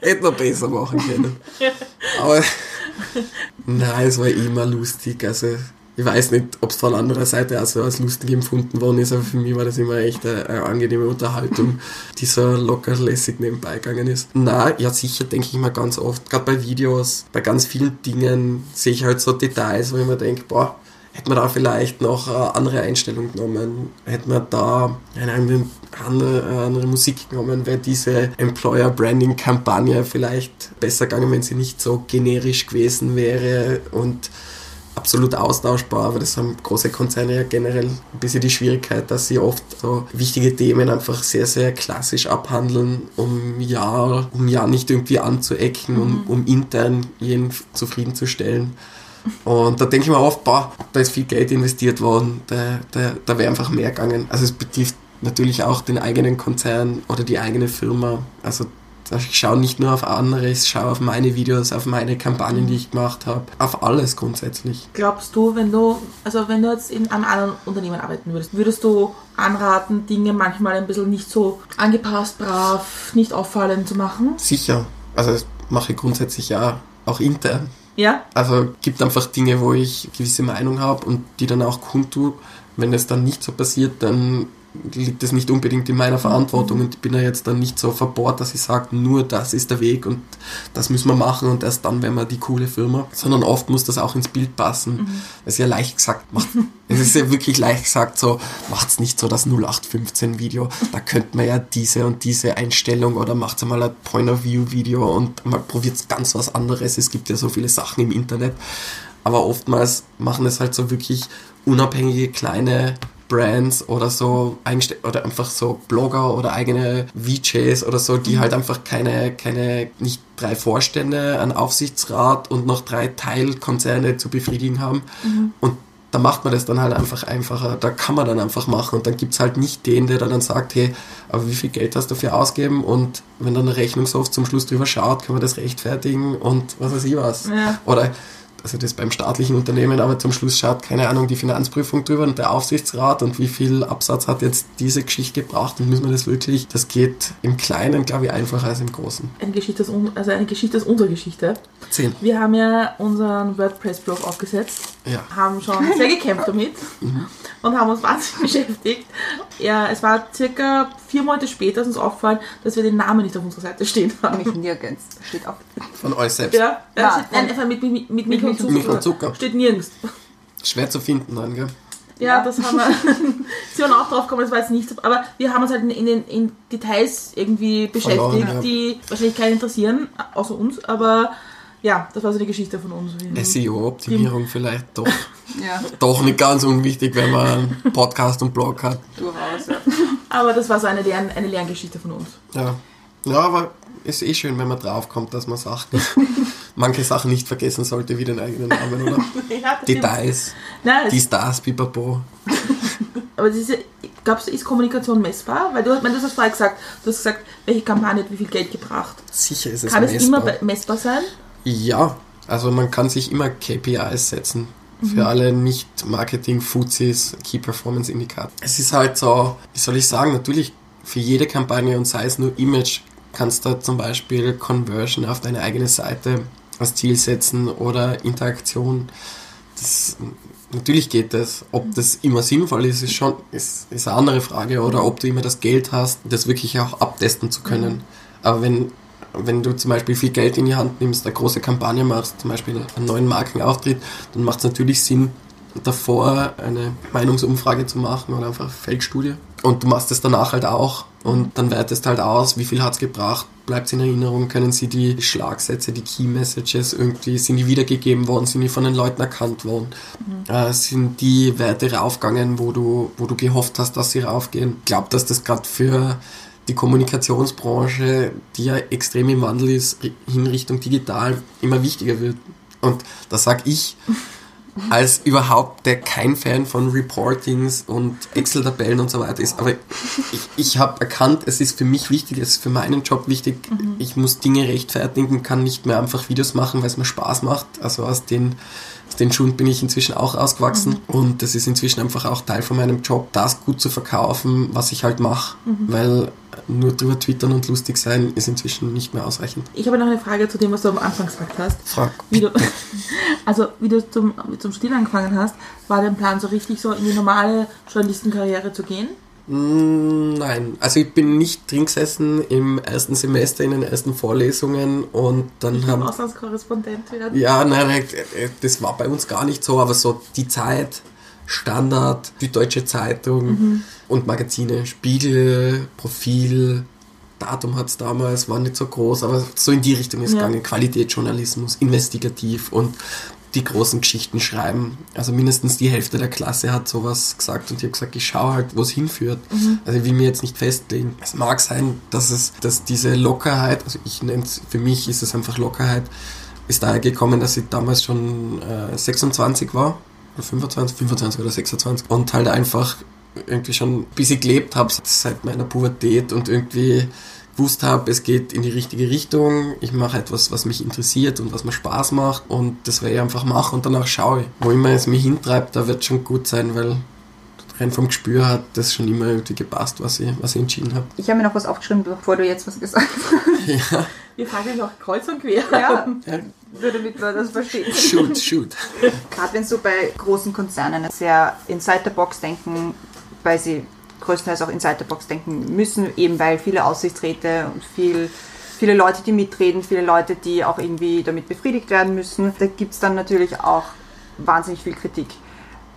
hätte noch besser machen können. Aber nein, es war immer lustig. Also ich weiß nicht, ob es von anderer Seite auch so als lustig empfunden worden ist, aber für mich war das immer echt eine, eine angenehme Unterhaltung, die so locker lässig nebenbei gegangen ist. Na, ja sicher, denke ich mir ganz oft, gerade bei Videos, bei ganz vielen Dingen sehe ich halt so Details, wo ich mir denke, boah, hätte man da vielleicht noch eine andere Einstellung genommen, hätte man da eine andere, andere Musik genommen, wäre diese Employer Branding Kampagne vielleicht besser gegangen, wenn sie nicht so generisch gewesen wäre und absolut austauschbar, aber das haben große Konzerne ja generell ein bisschen die Schwierigkeit, dass sie oft so wichtige Themen einfach sehr, sehr klassisch abhandeln, um ja, um ja nicht irgendwie anzuecken, mhm. um, um intern jeden zufriedenzustellen. Und da denke ich mir oft, boah, da ist viel Geld investiert worden, da, da, da wäre einfach mehr gegangen. Also es betrifft natürlich auch den eigenen Konzern oder die eigene Firma. Also ich schaue nicht nur auf andere, ich schaue auf meine Videos, auf meine Kampagnen, die ich gemacht habe, auf alles grundsätzlich. Glaubst du, wenn du, also wenn du jetzt in einem anderen Unternehmen arbeiten würdest, würdest du anraten, Dinge manchmal ein bisschen nicht so angepasst, brav, nicht auffallend zu machen? Sicher. Also das mache ich grundsätzlich ja auch intern. Ja? Also gibt einfach Dinge, wo ich gewisse Meinung habe und die dann auch kundtue. Wenn es dann nicht so passiert, dann liegt es nicht unbedingt in meiner Verantwortung und ich bin da jetzt dann nicht so verbohrt, dass ich sage, nur das ist der Weg und das müssen wir machen und erst dann wären wir die coole Firma, sondern oft muss das auch ins Bild passen. Mhm. Das ist ja leicht gesagt, macht, es ist ja wirklich leicht gesagt so, macht's nicht so das 0815 Video, da könnte man ja diese und diese Einstellung oder macht's mal ein Point-of-View-Video und mal probiert's ganz was anderes, es gibt ja so viele Sachen im Internet, aber oftmals machen es halt so wirklich unabhängige kleine Brands oder so oder einfach so Blogger oder eigene VJs oder so, die halt einfach keine, keine, nicht drei Vorstände, einen Aufsichtsrat und noch drei Teilkonzerne zu befriedigen haben. Und da macht man das dann halt einfach einfacher. Da kann man dann einfach machen und dann gibt's halt nicht den, der dann sagt, hey, aber wie viel Geld hast du dafür ausgeben? Und wenn dann eine Rechnungshof zum Schluss drüber schaut, kann man das rechtfertigen und was weiß ich was. Ja. Oder also das beim staatlichen Unternehmen, aber zum Schluss schaut, keine Ahnung, die Finanzprüfung drüber und der Aufsichtsrat und wie viel Absatz hat jetzt diese Geschichte gebracht und müssen wir das wirklich, das geht im Kleinen, glaube ich, einfacher als im Großen. Eine Geschichte ist, un- also eine Geschichte ist unsere Geschichte. Zehn. Wir haben ja unseren WordPress-Blog aufgesetzt, Ja. haben schon sehr gekämpft damit und haben uns wahnsinnig beschäftigt. Ja, es war circa vier Monate später, ist uns aufgefallen, dass wir den Namen nicht auf unserer Seite stehen haben. Nicht nirgends. Steht auf. Von euch selbst. Ja, Ja, steht, nein, einfach mit, mit, mit Milch und Zucker. Milch und Zucker. Steht nirgends. Schwer zu finden dann, gell? Ja, das haben wir. Sie waren auch drauf gekommen, das war jetzt nicht so. Aber wir haben uns halt in, den in Details irgendwie beschäftigt, Verloren, ja. die wahrscheinlich keinen interessieren, außer uns. Aber ja, das war so eine Geschichte von uns. SEO-Optimierung vielleicht doch, Ja, doch nicht ganz unwichtig, wenn man einen Podcast und Blog hat. durchaus. Ja. Aber das war so eine, Lern, eine Lerngeschichte von uns. Ja. Ja, aber ist eh schön, wenn man draufkommt, dass man Sachen, manche Sachen nicht vergessen sollte, wie den eigenen Namen, oder? Ja. Details, Nein, die Stars, pipapo. aber diese, glaubst du, ist Kommunikation messbar? Weil du, ich meine, du hast vorher gesagt, du hast gesagt, welche Kampagne hat wie viel Geld gebracht. Sicher ist es Kann es messbar. immer be- messbar sein? Ja, also man kann sich immer KPIs setzen. Mhm. Für alle Nicht-Marketing-Fuzis, Key Performance Indicator. Es ist halt so, wie soll ich sagen, natürlich für jede Kampagne und sei es nur Image, kannst du zum Beispiel Conversion auf deine eigene Seite als Ziel setzen oder Interaktion. Das, natürlich geht das. Ob das immer sinnvoll ist, ist schon ist, ist eine andere Frage. Oder ob du immer das Geld hast, das wirklich auch abtesten zu können. Aber wenn, wenn du zum Beispiel viel Geld in die Hand nimmst, eine große Kampagne machst, zum Beispiel einen neuen Markenauftritt, dann macht es natürlich Sinn, davor eine Meinungsumfrage zu machen oder einfach Feldstudie. Und du machst es danach halt auch und dann wertest halt aus, wie viel hat es gebracht, bleibt es in Erinnerung, können sie die Schlagsätze, die Key Messages irgendwie, sind die wiedergegeben worden, sind die von den Leuten erkannt worden, äh, sind die Werte raufgegangen, wo du, wo du gehofft hast, dass sie raufgehen. Ich glaube, dass das gerade für die Kommunikationsbranche, die ja extrem im Wandel ist, hin Richtung digital, immer wichtiger wird. Und das sag ich als überhaupt, der kein Fan von Reportings und Excel-Tabellen und so weiter ist. Aber ich, ich habe erkannt, es ist für mich wichtig, es ist für meinen Job wichtig. Ich muss Dinge rechtfertigen, kann nicht mehr einfach Videos machen, weil es mir Spaß macht. Also aus den, aus den Schuhen bin ich inzwischen auch rausgewachsen. Und das ist inzwischen einfach auch Teil von meinem Job, das gut zu verkaufen, was ich halt mache. Weil nur drüber twittern und lustig sein ist inzwischen nicht mehr ausreichend. Ich habe noch eine Frage zu dem, was du am Anfang gesagt hast. Frag. Wie du, also, wie du zum, zum Studieren angefangen hast, war dein Plan so richtig so in die normale Journalistenkarriere zu gehen? Mm, Nein, also ich bin nicht drin gesessen im ersten Semester in den ersten Vorlesungen und dann Ich haben... Auslandskorrespondent werden. Ja, nein, äh, das war bei uns gar nicht so, aber so die Zeit, Standard, die Deutsche Zeitung und Magazine, Spiegel, Profil, Datum hat es damals, war nicht so groß, aber so in die Richtung ist Ja. gegangen. Qualitätsjournalismus, investigativ und die großen Geschichten schreiben. Also mindestens die Hälfte der Klasse hat sowas gesagt und ich habe gesagt, ich schaue halt, wo es hinführt. Also ich will mir jetzt nicht festlegen. Es mag sein, dass es, dass diese Lockerheit, also ich nenne es, für mich ist es einfach Lockerheit, ist daher gekommen, dass ich damals schon äh, 26 war, oder 25, 25 oder 26 und halt einfach irgendwie schon ein bisschen gelebt habe seit meiner Pubertät und irgendwie gewusst habe, es geht in die richtige Richtung, ich mache etwas, was mich interessiert und was mir Spaß macht und das werde ich einfach machen und danach schaue ich. Wo immer es mich hintreibt, da wird schon gut sein, weil rein vom Gespür hat das schon immer irgendwie gepasst, was ich, was ich entschieden habe. Ich habe mir noch was aufgeschrieben, bevor du jetzt was gesagt hast. Ja, Wir fragen auch kreuz und quer. Ja, ja. nur damit man das versteht. shoot, shoot. Gerade wenn so bei großen Konzernen sehr inside the box denken, weil sie größtenteils auch inside the box denken müssen, eben weil viele Aussichtsräte und viel, viele Leute, die mitreden, viele Leute, die auch irgendwie damit befriedigt werden müssen, da gibt es dann natürlich auch wahnsinnig viel Kritik.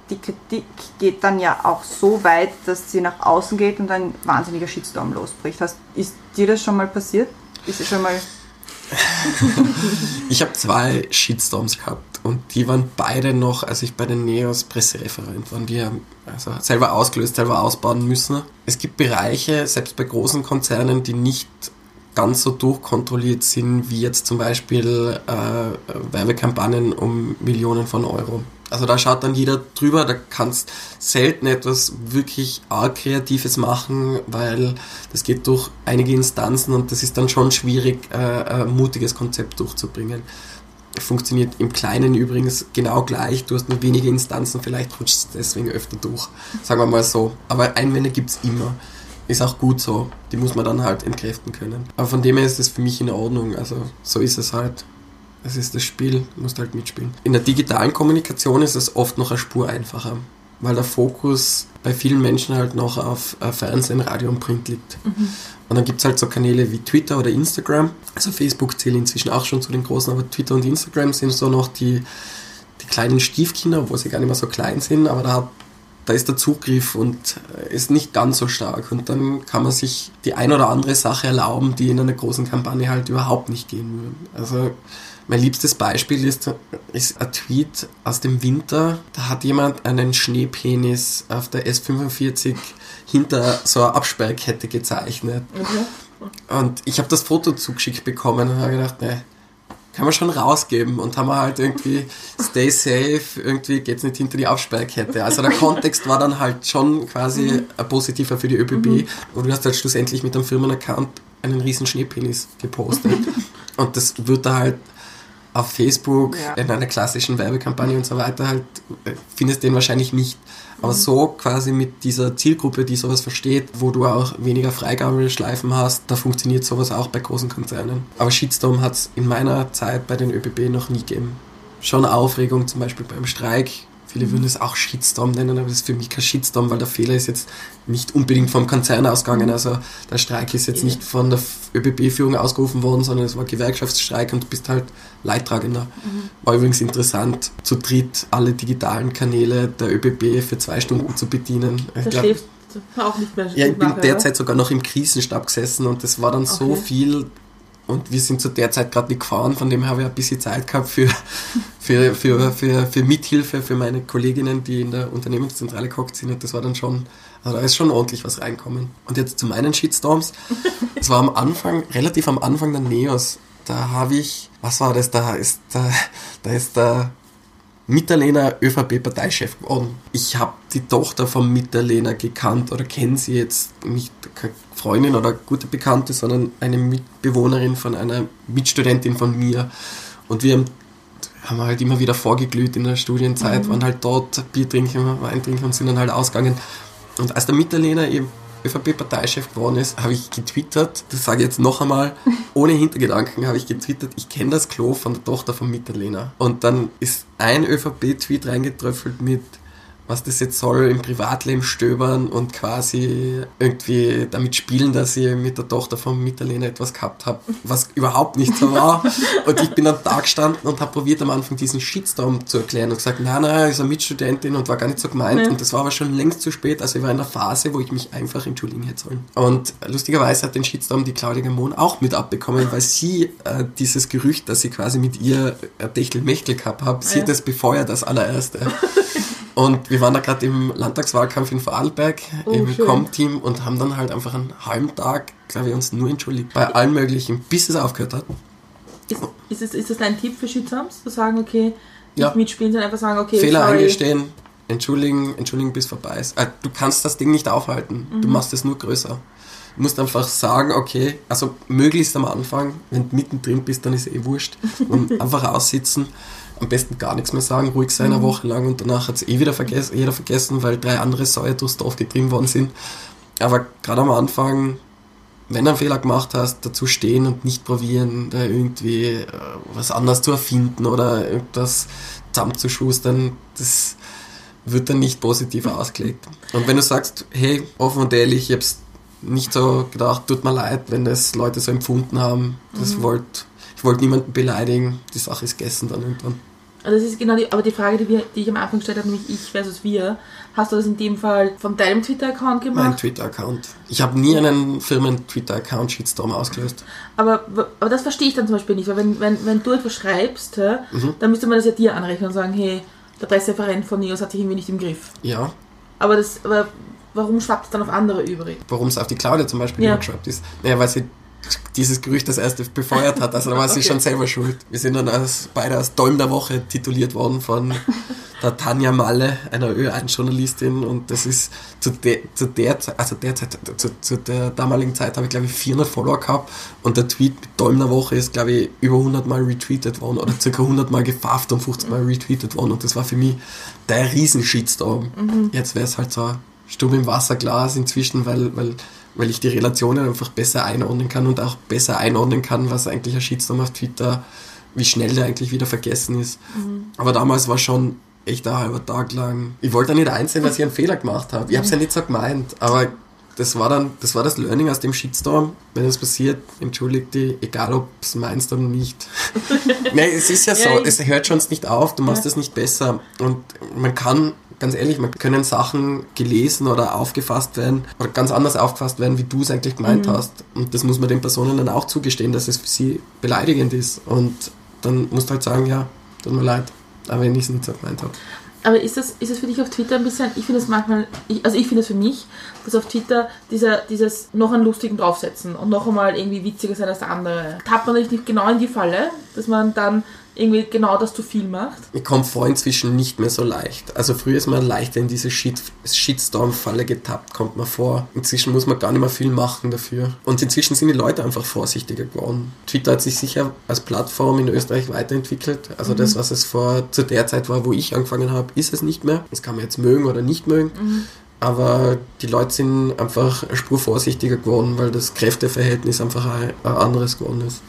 Die Kritik geht dann ja auch so weit, dass sie nach außen geht und ein wahnsinniger Shitstorm losbricht. Hast, ist dir das schon mal passiert? Ist es schon mal Ich habe zwei Shitstorms gehabt und die waren beide noch, als ich bei den Neos Pressereferent war. Wir haben also selber ausgelöst, selber ausbauen müssen. Es gibt Bereiche, selbst bei großen Konzernen, die nicht ganz so durchkontrolliert sind, wie jetzt zum Beispiel äh, Werbekampagnen um Millionen von Euro. Also da schaut dann jeder drüber, da kannst selten etwas wirklich arg Kreatives machen, weil das geht durch einige Instanzen und das ist dann schon schwierig, äh, ein mutiges Konzept durchzubringen. Funktioniert im Kleinen übrigens genau gleich. Du hast nur wenige Instanzen, vielleicht rutscht es deswegen öfter durch. Sagen wir mal so. Aber Einwände gibt es immer. Ist auch gut so. Die muss man dann halt entkräften können. Aber von dem her ist es für mich in Ordnung. Also so ist es halt. Es ist das Spiel, du musst halt mitspielen. In der digitalen Kommunikation ist es oft noch eine Spur einfacher, weil der Fokus bei vielen Menschen halt noch auf Fernsehen, Radio und Print liegt. Und dann gibt es halt so Kanäle wie Twitter oder Instagram. Also Facebook zählt inzwischen auch schon zu den großen, aber Twitter und Instagram sind so noch die, die kleinen Stiefkinder, obwohl sie gar nicht mehr so klein sind, aber da, da ist der Zugriff und äh, ist nicht ganz so stark. Und dann kann man sich die ein oder andere Sache erlauben, die in einer großen Kampagne halt überhaupt nicht gehen würden. Also mein liebstes Beispiel ist, ist ein Tweet aus dem Winter. Da hat jemand einen Schneepenis auf der S45 hinter so einer Absperrkette gezeichnet. Und ich habe das Foto zugeschickt bekommen und habe gedacht, ne, kann man schon rausgeben und haben wir halt irgendwie stay safe, irgendwie geht's nicht hinter die Absperrkette. Also der Kontext war dann halt schon quasi ein positiver für die ÖBB und du hast halt schlussendlich mit einem Firmenaccount einen riesen Schneepenis gepostet. und das wird da halt auf Facebook Ja. in einer klassischen Werbekampagne und so weiter halt, äh, findest den wahrscheinlich nicht. Aber so quasi mit dieser Zielgruppe, die sowas versteht, wo du auch weniger Freigabeschleifen hast, da funktioniert sowas auch bei großen Konzernen. Aber Shitstorm hat es in meiner Zeit bei den ÖBB noch nie gegeben. Schon Aufregung zum Beispiel beim Streik. Viele würden es auch Shitstorm nennen, aber das ist für mich kein Shitstorm, weil der Fehler ist jetzt nicht unbedingt vom Konzern ausgegangen. Also der Streik ist jetzt nicht von der ÖBB-Führung ausgerufen worden, sondern es war Gewerkschaftsstreik und du bist halt Leidtragender. War übrigens interessant, zu dritt alle digitalen Kanäle der ÖBB für zwei Stunden zu bedienen. Ich glaub- auch nicht mehr ja, ich bin nachher, derzeit sogar noch im Krisenstab gesessen und das war dann so Okay. viel und wir sind zu der Zeit gerade nicht gefahren, von dem habe ich ein bisschen Zeit gehabt für, für, für, für, für Mithilfe für meine Kolleginnen, die in der Unternehmenszentrale gehockt sind und das war dann schon, also da ist schon ordentlich was reinkommen. Und jetzt zu meinen Shitstorms. Es war am Anfang, relativ am Anfang der Neos, da habe ich, was war das, da ist der, da ist der Mitterlehner ÖVP-Parteichef geworden. Ich habe die Tochter vom Mitterlehner gekannt oder kenne sie jetzt nicht keine Freundin oder gute Bekannte, sondern eine Mitbewohnerin von einer Mitstudentin von mir. Und wir haben, haben halt immer wieder vorgeglüht in der Studienzeit, waren halt dort Bier trinken, Wein trinken und sind dann halt ausgegangen. Und als der Mitterlehner eben ÖVP-Parteichef geworden ist, habe ich getwittert, das sage ich jetzt noch einmal, ohne Hintergedanken habe ich getwittert, ich kenne das Klo von der Tochter von Mitterlehner. Und dann ist ein ÖVP-Tweet reingetröpfelt mit, was das jetzt soll, im Privatleben stöbern und quasi irgendwie damit spielen, dass ich mit der Tochter von Mitterlehner etwas gehabt habe, was überhaupt nicht so war. Und ich bin dann da gestanden und habe probiert am Anfang diesen Shitstorm zu erklären und gesagt, nein, nein, ist eine Mitstudentin und war gar nicht so gemeint. Ja. Und das war aber schon längst zu spät. Also ich war in der Phase, wo ich mich einfach entschuldigen hätte sollen. Und lustigerweise hat den Shitstorm die Claudia Gamon auch mit abbekommen, weil sie äh, dieses Gerücht, dass sie quasi mit ihr Techtel-Mechtel gehabt hat, sie Ja. hat das befeuert als allererste. Und wir waren da gerade im Landtagswahlkampf in Vorarlberg Oh, im. Com-Team und haben dann halt einfach einen halben Tag, glaube ich, uns nur entschuldigt. Bei allen möglichen, bis es aufgehört hat. Ist, ist, es, ist das dein Tipp für Shitstorms? Zu sagen, okay, nicht Ja. mitspielen, sondern einfach sagen, okay, Fehler sorry. eingestehen, entschuldigen, entschuldigen, bis vorbei ist. Äh, Du kannst das Ding nicht aufhalten. Du machst es nur größer. Du musst einfach sagen, okay, also möglichst am Anfang, wenn du mittendrin bist, dann ist eh wurscht. Und einfach aussitzen, am besten gar nichts mehr sagen, ruhig sein eine Woche lang und danach hat es eh wieder vergessen, jeder vergessen, weil drei andere Säue durchs Dorf getrieben worden sind. Aber gerade am Anfang, wenn du einen Fehler gemacht hast, dazu stehen und nicht probieren, da irgendwie äh, was anderes zu erfinden oder irgendwas zusammenzuschustern, das wird dann nicht positiv ausgelegt. Und wenn du sagst, hey, offen und ehrlich, ich hab's nicht so gedacht, tut mir leid, wenn das Leute so empfunden haben, das wollt, ich wollte niemanden beleidigen, die Sache ist gegessen dann irgendwann. Also das ist genau die, aber die Frage, die, wir, die ich am Anfang gestellt habe, nämlich ich versus wir, hast du das in dem Fall von deinem Twitter-Account Mein gemacht? Twitter-Account. Ich habe nie einen Firmen-Twitter-Account Shitstorm ausgelöst. Aber, aber das verstehe ich dann zum Beispiel nicht, weil wenn, wenn, wenn du etwas schreibst, Mhm. dann müsste man das ja dir anrechnen und sagen, hey, der Pressereferent von Neos hat sich irgendwie nicht im Griff. Ja, Aber das, aber warum schwappt es dann auf andere übrig? warum es auf die Claudia zum Beispiel Ja. übergeschwappt ist. Naja, weil sie dieses Gerücht das erste befeuert hat. Also da war sie Okay. schon selber schuld. Wir sind dann als, beide als Dolm der Woche tituliert worden von der Tanja Malle, einer Ö1-Journalistin. Und das ist zu der, zu der Zeit, also der Zeit, zu, zu der damaligen Zeit habe ich glaube ich 400 Follower gehabt. Und der Tweet mit Dolm der Woche ist glaube ich über 100 Mal retweetet worden oder circa 100 Mal gefafft und 50 Mal retweetet worden. Und das war für mich der riesen Shitstorm. Jetzt wäre es halt so stumm im Wasserglas inzwischen, weil, weil, weil ich die Relationen einfach besser einordnen kann und auch besser einordnen kann, was eigentlich ein Shitstorm auf Twitter, wie schnell der eigentlich wieder vergessen ist. Aber damals war schon echt ein halber Tag lang. Ich wollte ja nicht einsehen, dass ich einen Fehler gemacht habe. Ich habe es ja nicht so gemeint, aber das war dann, das war das Learning aus dem Shitstorm. Wenn es passiert, entschuldigt die, egal ob es meinst oder nicht. nee, es ist ja so, Ja, es hört schon nicht auf, du machst Ja. es nicht besser. Und man kann, ganz ehrlich, man können Sachen gelesen oder aufgefasst werden oder ganz anders aufgefasst werden, wie du es eigentlich gemeint hast. Und das muss man den Personen dann auch zugestehen, dass es für sie beleidigend ist. Und dann musst du halt sagen, ja, tut mir leid, aber wenn ich es nicht so gemeint habe. Aber ist das, ist das für dich auf Twitter ein bisschen, ich finde es manchmal, ich, also ich finde es für mich, dass auf Twitter dieser, dieses noch einen lustigen draufsetzen und noch einmal irgendwie witziger sein als der andere. Tappt man nicht genau in die Falle, dass man dann irgendwie genau das zu viel macht? Ich komme vor inzwischen nicht mehr so leicht. Also früher ist man leichter in diese Shit Shitstorm-Falle getappt, kommt man vor. Inzwischen muss man gar nicht mehr viel machen dafür. Und inzwischen sind die Leute einfach vorsichtiger geworden. Twitter hat sich sicher als Plattform in Österreich weiterentwickelt. Also das, was es vor zu der Zeit war, wo ich angefangen habe, ist es nicht mehr. Das kann man jetzt mögen oder nicht mögen. Aber die Leute sind einfach eine Spur vorsichtiger geworden, weil das Kräfteverhältnis einfach ein, ein anderes geworden ist.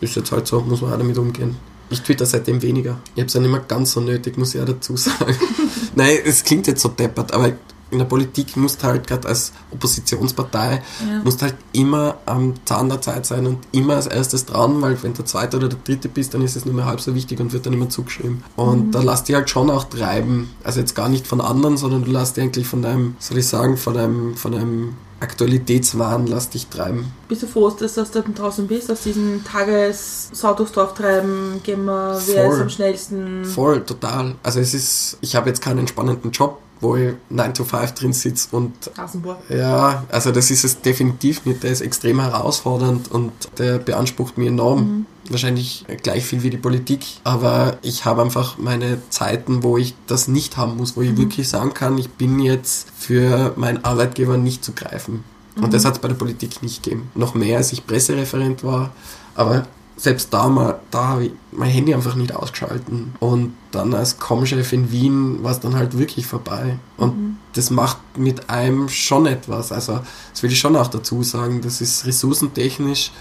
Ist jetzt halt so, muss man auch damit umgehen. Ich twitter seitdem weniger. Ich habe es ja nicht mehr ganz so nötig, muss ich ja dazu sagen. Nein, es klingt jetzt so deppert, aber in der Politik musst du halt gerade als Oppositionspartei Ja. musst halt immer am Zahn der Zeit sein und immer als erstes dran, weil wenn du Zweite oder der Dritte bist, dann ist es nur mehr halb so wichtig und wird dann immer zugeschrieben. Und da lass dich halt schon auch treiben. Also jetzt gar nicht von anderen, sondern du lässt dich eigentlich von deinem, soll ich sagen, von deinem, von deinem Aktualitätswahn lass dich treiben. Bist du froh, dass, du draußen bist, aus diesem Tages-Sau durchs Dorf treiben, gehen wir, wer Voll. ist am schnellsten? Voll, total. Also es ist, ich habe jetzt keinen entspannenden Job, wo ich 9 to 5 drin sitze und Rasenbohr. ja, also das ist es definitiv nicht. Der ist extrem herausfordernd und der beansprucht mir enorm. Wahrscheinlich gleich viel wie die Politik, aber ich habe einfach meine Zeiten, wo ich das nicht haben muss, wo ich wirklich sagen kann, ich bin jetzt für meinen Arbeitgeber nicht zu greifen. Und das hat es bei der Politik nicht gegeben. Noch mehr, als ich Pressereferent war, aber selbst da, mal, da habe ich mein Handy einfach nicht ausgeschalten. Und dann als Com-Chef in Wien war es dann halt wirklich vorbei. Und das macht mit einem schon etwas. Also, das will ich schon auch dazu sagen. Das ist ressourcentechnisch,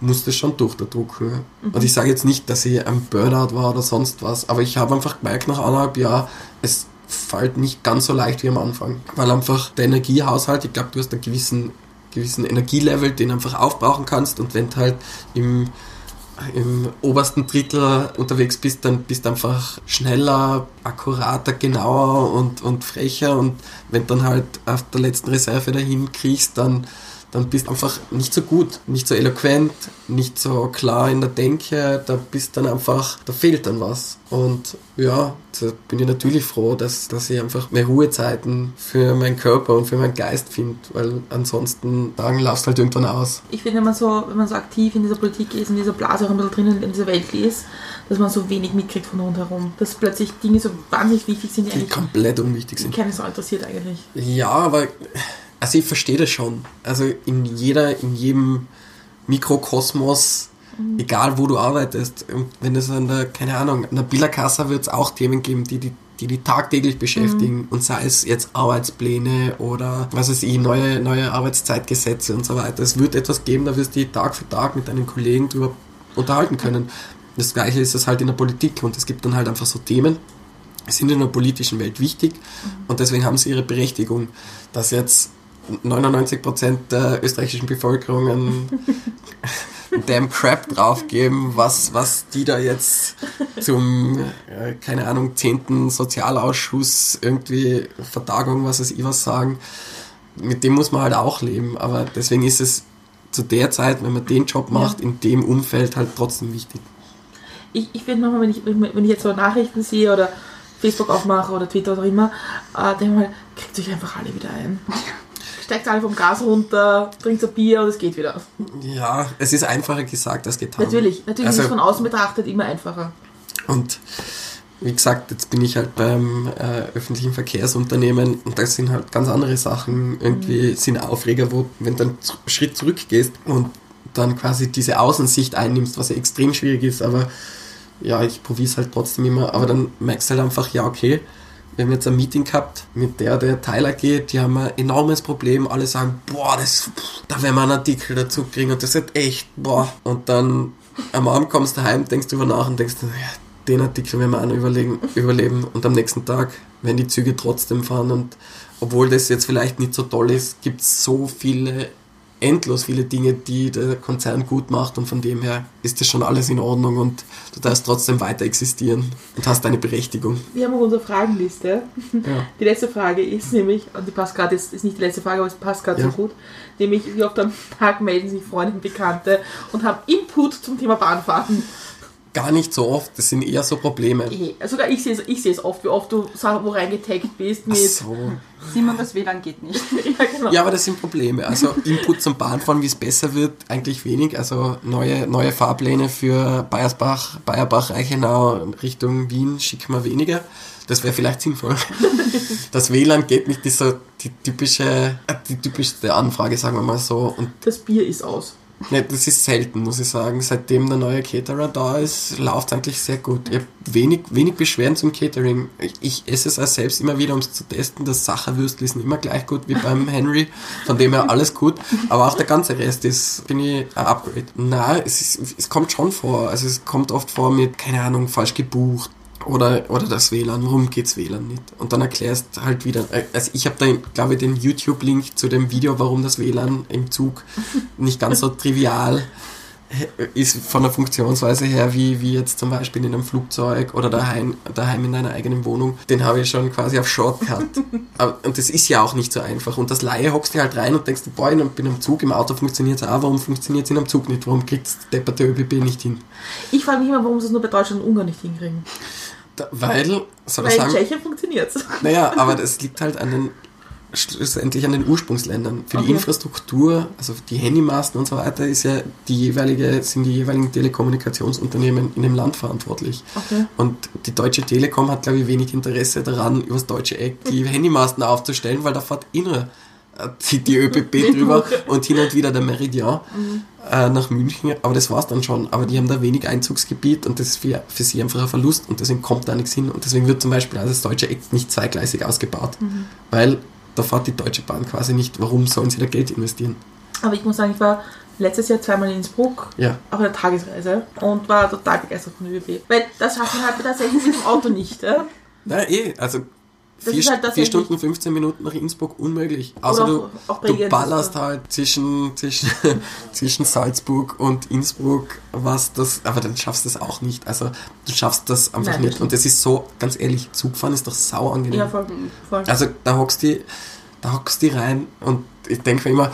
muss das schon durch der Druck. Ja. Und ich sage jetzt nicht, dass ich ein Burnout war oder sonst was, aber ich habe einfach gemerkt nach anderthalb Jahren, es fällt nicht ganz so leicht wie am Anfang. Weil einfach der Energiehaushalt, ich glaube, du hast einen gewissen, gewissen Energielevel, den du einfach aufbrauchen kannst. Und wenn du halt im im obersten Drittel unterwegs bist, dann bist du einfach schneller, akkurater, genauer und, und frecher. Und wenn du dann halt auf der letzten Reserve dahin kriegst, dann, dann bist du einfach nicht so gut, nicht so eloquent, nicht so klar in der Denke, da bist dann einfach, da fehlt dann was. Und ja, da bin ich natürlich froh, dass, dass ich einfach mehr Ruhezeiten für meinen Körper und für meinen Geist finde, weil ansonsten dann laufst halt irgendwann aus. Ich finde, wenn man so, wenn man so aktiv in dieser Politik ist, in dieser Blase auch ein bisschen drinnen in dieser Welt ist, dass man so wenig mitkriegt von rundherum. Dass plötzlich Dinge so wahnsinnig wichtig sind, die Die eigentlich komplett unwichtig sind. keine Sau interessiert eigentlich. Ja, aber also ich verstehe das schon. Also in jeder, in jedem Mikrokosmos, egal wo du arbeitest, und wenn es an der, keine Ahnung, an der Billerkasse wird es auch Themen geben, die die die, die tagtäglich beschäftigen und sei es jetzt Arbeitspläne oder was weiß ich, neue, neue Arbeitszeitgesetze und so weiter. Es wird etwas geben, da wirst du dich Tag für Tag mit deinen Kollegen drüber unterhalten können. Das gleiche ist es halt in der Politik und es gibt dann halt einfach so Themen, sind in der politischen Welt wichtig und deswegen haben sie ihre Berechtigung, dass jetzt 99% der österreichischen Bevölkerung einen damn Crap draufgeben, was, was die da jetzt zum, äh, keine Ahnung, 10. Sozialausschuss irgendwie Vertagung, was ich was sagen. Mit dem muss man halt auch leben, aber deswegen ist es zu der Zeit, wenn man den Job macht, in dem Umfeld halt trotzdem wichtig. Ich, ich finde manchmal, wenn ich, wenn ich jetzt so Nachrichten sehe oder Facebook aufmache oder Twitter oder immer, äh, denke ich mal, kriegt euch einfach alle wieder ein. Steigt alle vom Gas runter, trinkt ein Bier und es geht wieder. Ja, es ist einfacher gesagt als getan. Natürlich, natürlich Also- ist es von außen betrachtet immer einfacher. Und wie gesagt, jetzt bin ich halt beim äh, öffentlichen Verkehrsunternehmen und das sind halt ganz andere Sachen. Irgendwie sind Aufreger, wo, wenn du einen Schritt zurückgehst und dann quasi diese Außensicht einnimmst, was ja extrem schwierig ist, aber ja, ich probiere es halt trotzdem immer, aber dann merkst du halt einfach, ja, okay, wir haben jetzt ein Meeting gehabt mit der, der Tyler geht, die haben ein enormes Problem, alle sagen, boah, das, da werden wir einen Artikel dazu kriegen und das ist echt, boah. Und dann am Abend kommst du heim, denkst drüber nach und denkst, ja, den Artikel werden wir auch noch überlegen, überleben und am nächsten Tag werden die Züge trotzdem fahren und obwohl das jetzt vielleicht nicht so toll ist, gibt es so viele, endlos viele Dinge, die der Konzern gut macht und von dem her ist das schon alles in Ordnung und du darfst trotzdem weiter existieren und hast deine Berechtigung. Wir haben auch unsere Fragenliste. Ja. Die letzte Frage ist nämlich, und die passt gerade, ist, ist nicht die letzte Frage, aber es passt gerade Ja. so gut, nämlich wie oft am Tag melden sich Freunde und Bekannte und haben Input zum Thema Bahnfahren. Gar nicht so oft, das sind eher so Probleme. Eh, Sogar ich sehe es, ich sehe es oft, wie oft du Sachen wo reingetaggt bist Ach mit. so. Simon, das WLAN geht nicht. ja, genau. Ja, aber das sind Probleme. Also Input zum Bahnfahren, wie es besser wird, eigentlich wenig. Also neue, neue Fahrpläne für Bayersbach, Bayerbach, Reichenau Richtung Wien schicken wir weniger. Das wäre vielleicht sinnvoll. Das WLAN geht nicht, ist so die typische, die typischste Anfrage, sagen wir mal so. Und Das Bier ist aus. Ne, das ist selten, muss ich sagen. Seitdem der neue Caterer da ist, läuft es eigentlich sehr gut. Ich habe wenig, wenig Beschwerden zum Catering. Ich, esse es auch selbst immer wieder, um es zu testen. Das Sacherwürstel ist immer gleich gut wie beim Henry. Von dem her alles gut. Aber auch der ganze Rest ist, finde ich, ein Upgrade. Na, es, ist, es kommt schon vor. Also es kommt oft vor mit, keine Ahnung, falsch gebucht. Oder, oder das WLAN, warum geht's WLAN nicht? Und dann erklärst halt wieder, also ich habe da, glaube ich, den YouTube-Link zu dem Video, warum das WLAN im Zug nicht ganz so trivial ist von der Funktionsweise her, wie, wie jetzt zum Beispiel in einem Flugzeug oder daheim, daheim in deiner eigenen Wohnung. Den habe ich schon quasi auf Shortcut. Aber, und das ist ja auch nicht so einfach. Und das Laie hockst du halt rein und denkst, boah, ich bin am Zug, im Auto funktioniert es auch, warum funktioniert es in einem Zug nicht? Warum kriegt der depperte ÖBB nicht hin? Ich frage mich immer, warum sie es nur bei Deutschland und Ungarn nicht hinkriegen. Da, weil, soll Weil in sagen, Tschechien funktioniert es. Naja, aber das liegt halt an den schlussendlich an den Ursprungsländern. Für die Okay. Infrastruktur, also die Handymasten und so weiter, ist ja die jeweilige, sind die jeweiligen Telekommunikationsunternehmen in dem Land verantwortlich. Okay. Und die Deutsche Telekom hat, glaube ich, wenig Interesse daran, übers deutsche Eck die Handymasten aufzustellen, weil da fährt innere die, die ÖBB drüber und hin und wieder der Meridian äh, nach München, aber das war's dann schon. Aber die haben da wenig Einzugsgebiet und das ist für, für sie einfach ein Verlust und deswegen kommt da nichts hin. Und deswegen wird zum Beispiel also das deutsche Eck nicht zweigleisig ausgebaut, weil da fährt die Deutsche Bahn quasi nicht. Warum sollen sie da Geld investieren? Aber ich muss sagen, ich war letztes Jahr zweimal in Innsbruck Ja. auf einer Tagesreise und war total begeistert von der ÖBB. Weil das schafft man halt tatsächlich mit dem Auto nicht. Ja? Na eh, also Das vier, halt vier Stunden, 15 Minuten nach Innsbruck unmöglich. Außer auch- du, auch du ballerst halt zwischen, zwischen, zwischen Salzburg und Innsbruck, was das, aber dann schaffst du es auch nicht. Also du schaffst das einfach Nein, nicht. das Und das ist so, ganz ehrlich, Zugfahren ist doch sau angenehm. Ja, voll. voll. Also da hockst die, da hockst die rein und ich denke mir immer,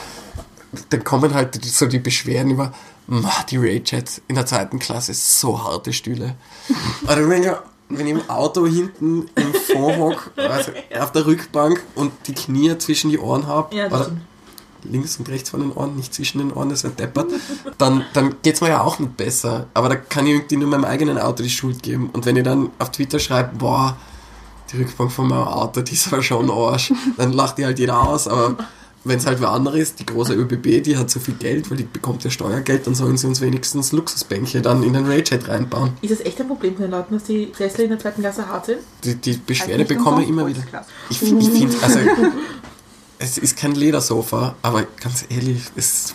dann kommen halt so die Beschwerden über, "Ma, die Rayjets in der zweiten Klasse, so harte Stühle. Oder wenn ich, wenn ich im Auto hinten im Fond hock, also auf der Rückbank und die Knie zwischen die Ohren habe, Ja, links und rechts von den Ohren, nicht zwischen den Ohren, das wäre deppert, dann, dann geht's mir ja auch nicht besser. Aber da kann ich irgendwie nur meinem eigenen Auto die Schuld geben. Und wenn ich dann auf Twitter schreibe, boah, die Rückbank von meinem Auto, die ist aber schon Arsch, dann lacht die halt jeder aus, aber wenn es halt wer andere ist, die große ÖBB, die hat so viel Geld, weil die bekommt ja Steuergeld, dann sollen sie uns wenigstens Luxusbänke dann in den Raychat reinbauen. Ist das echt ein Problem von den Leuten, dass die Sessel in der zweiten Klasse hart sind? Die, die Beschwerde Richtung bekomme ich immer wieder. Ich, ich finde, also, es ist kein Ledersofa, aber ganz ehrlich, es,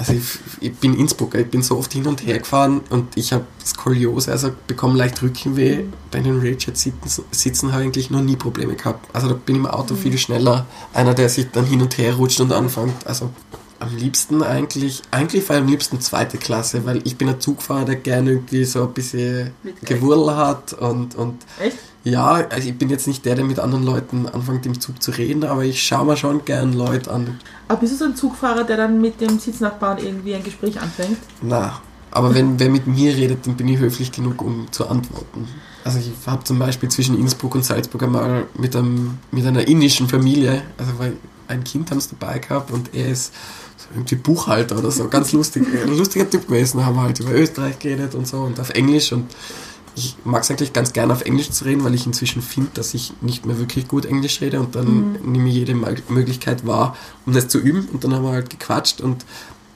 also ich, ich bin Innsbrucker, ich bin so oft hin und her gefahren und ich habe Skoliose, also bekomme leicht Rückenweh. Bei den Raychat sitzen, sitzen habe ich eigentlich noch nie Probleme gehabt. Also da bin ich im Auto viel schneller. Einer, der sich dann hin und her rutscht und anfängt. Also am liebsten eigentlich, eigentlich war ich am liebsten zweite Klasse, weil ich bin ein Zugfahrer, der gerne irgendwie so ein bisschen. Gewurl hat und, und Echt? Ja, also ich bin jetzt nicht der, der mit anderen Leuten anfängt im Zug zu reden, aber ich schaue mir schon gern Leute an. Aber bist du so ein Zugfahrer, der dann mit dem Sitznachbarn irgendwie ein Gespräch anfängt? Na, aber wenn wer mit mir redet, dann bin ich höflich genug, um zu antworten. Also ich habe zum Beispiel zwischen Innsbruck und Salzburg einmal mit, einem, mit einer indischen Familie, also weil ein Kind haben sie dabei gehabt und er ist so irgendwie Buchhalter oder so, ganz lustig, ein lustiger Typ gewesen, haben halt über Österreich geredet und so und auf Englisch und ich mag es eigentlich ganz gerne auf Englisch zu reden, weil ich inzwischen finde, dass ich nicht mehr wirklich gut Englisch rede und dann nehme ich jede Mal- Möglichkeit wahr, um das zu üben und dann haben wir halt gequatscht und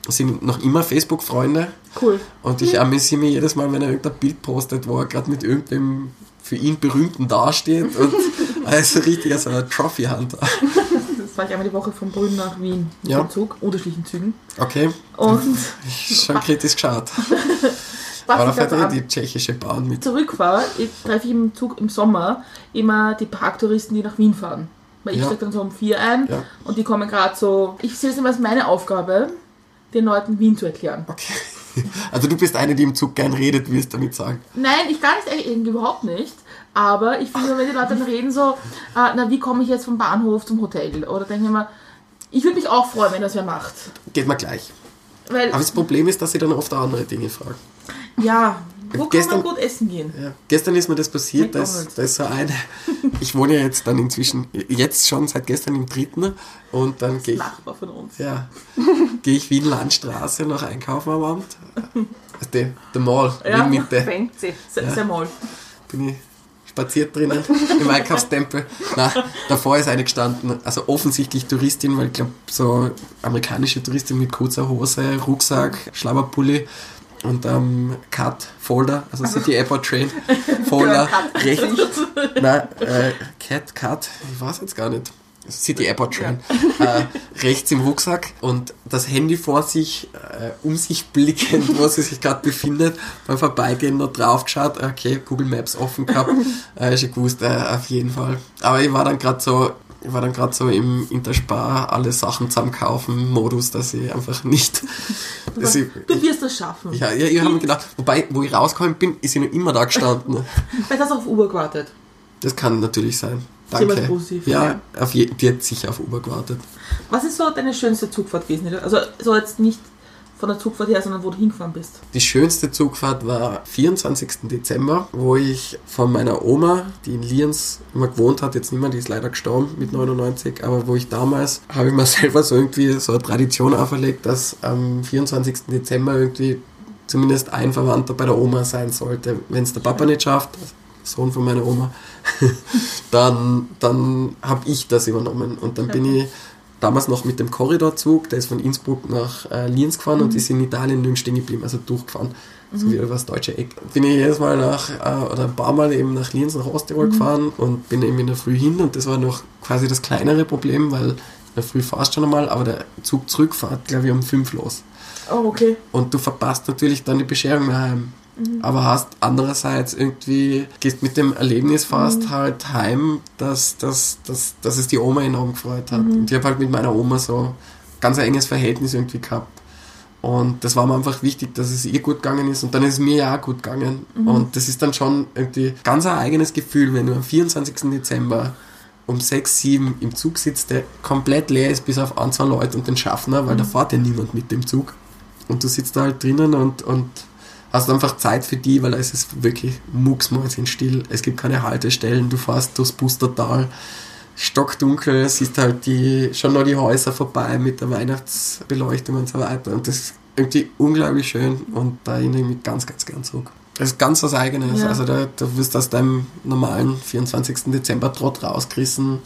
sind noch immer Facebook-Freunde Cool. und ich amüsiere mich jedes Mal, wenn er irgendein Bild postet, wo er gerade mit irgendwem für ihn Berühmten dasteht und also richtig als ein Trophy-Hunter. Das war ich einmal die Woche von Brünn nach Wien Ja. dem Zug, unterschiedlichen Zügen. Okay, Und schon kritisch geschaut. was Aber da ich fährt aber eh die tschechische Bahn mit. zurückfahre, ich treffe ich im Zug im Sommer immer die Parktouristen, die nach Wien fahren. Weil ich Ja. steige dann so um vier ein Ja. und die kommen gerade so. Ich sehe es immer als meine Aufgabe, den Leuten Wien zu erklären. Okay. Also du bist eine, die im Zug gern redet, wirst du damit sagen. Nein, ich gar nicht, eigentlich überhaupt nicht. Aber ich finde, wenn die Leute dann reden, so, äh, na, wie komme ich jetzt vom Bahnhof zum Hotel? Oder denke ich mir, ich würde mich auch freuen, wenn das wer macht. Geht mal gleich. Weil, Aber das Problem ist, dass sie dann oft auch andere Dinge fragen. ja, wo Gestern- kann man gut essen gehen? Ja. Gestern ist mir das passiert, dass McDonald's. da ist so eine. Ich wohne ja jetzt dann inzwischen, jetzt schon seit gestern im dritten und dann gehe ich, Nachbar von uns. ja, gehe ich Wien Landstraße noch einkaufen am Abend. Also der, der Mall, Ja. Mitte. Fancy. Sehr, sehr mal. bin ich spaziert drinnen im Einkaufstempel. Na, davor ist eine gestanden, also offensichtlich Touristin, weil ich glaube, so amerikanische Touristin mit kurzer Hose, Rucksack, Schlabberpulli und ähm, Cut Folder, also City Airport Train Folder, rechts, nein, äh, Cat Cut, ich weiß jetzt gar nicht. City Airport Train, äh, rechts im Rucksack und das Handy vor sich, äh, um sich blickend, wo sie sich gerade befindet, beim Vorbeigehen noch drauf geschaut, okay, Google Maps offen gehabt, äh, schon gewusst, äh, auf jeden Fall. Aber ich war dann gerade so, ich war dann gerade so im Interspar alle Sachen zusammenkaufen Modus, dass ich einfach nicht, dass ich, Du wirst das schaffen. ja, ja, ich habe mir gedacht, wobei, wo ich rausgekommen bin, ist sie noch immer da gestanden. Vielleicht hast du auf Uber gewartet. Das kann natürlich sein. Danke. positiv, Ja, ja. Auf je, die hat sicher auf Uber gewartet. Was ist so deine schönste Zugfahrt gewesen? Also, so jetzt nicht von der Zugfahrt her, sondern wo du hingefahren bist. Die schönste Zugfahrt war 24. Dezember, wo ich von meiner Oma, die in Lienz immer gewohnt hat, jetzt nicht mehr, die ist leider gestorben mit 99, aber wo ich damals, habe ich mir selber so irgendwie so eine Tradition auferlegt, dass am 24. Dezember irgendwie zumindest ein Verwandter bei der Oma sein sollte. Wenn es der Papa nicht schafft, Sohn von meiner Oma, dann, dann habe ich das übernommen. Und dann bin ich damals noch mit dem Korridorzug, der ist von Innsbruck nach äh, Lienz gefahren und ist in Italien nirgends stehen geblieben, also durchgefahren. So wie über das deutsche Eck. Bin ich jedes Mal nach, äh, oder ein paar Mal eben nach Lienz, nach Osttirol gefahren und bin eben in der Früh hin und das war noch quasi das kleinere Problem, weil in der Früh fahrst schon einmal, aber der Zug zurückfahrt, glaube ich, um fünf los. Oh, okay. Und du verpasst natürlich dann die Bescherung daheim. Aber hast andererseits irgendwie, gehst mit dem Erlebnis fast halt heim, dass, dass, dass, dass es die Oma enorm gefreut hat. Und ich habe halt mit meiner Oma so ganz ein enges Verhältnis irgendwie gehabt. Und das war mir einfach wichtig, dass es ihr gut gegangen ist. Und dann ist es mir ja auch gut gegangen. Und das ist dann schon irgendwie ganz ein eigenes Gefühl, wenn du am 24. Dezember um 6, 7 im Zug sitzt, der komplett leer ist, bis auf ein, zwei Leute und den Schaffner, weil da fährt ja niemand mit dem Zug. Und du sitzt da halt drinnen und, und hast einfach Zeit für die, weil es ist wirklich mucksmäuschenstill. Es gibt keine Haltestellen, du fährst durchs Pustertal, stockdunkel, siehst halt die, schon noch die Häuser vorbei mit der Weihnachtsbeleuchtung und so weiter. Und das ist irgendwie unglaublich schön und da erinnere ich mich ganz, ganz gern zurück. Das ist ganz was Eigenes. Ja. Also da, da wirst du aus deinem normalen 24. Dezember Trott rausgerissen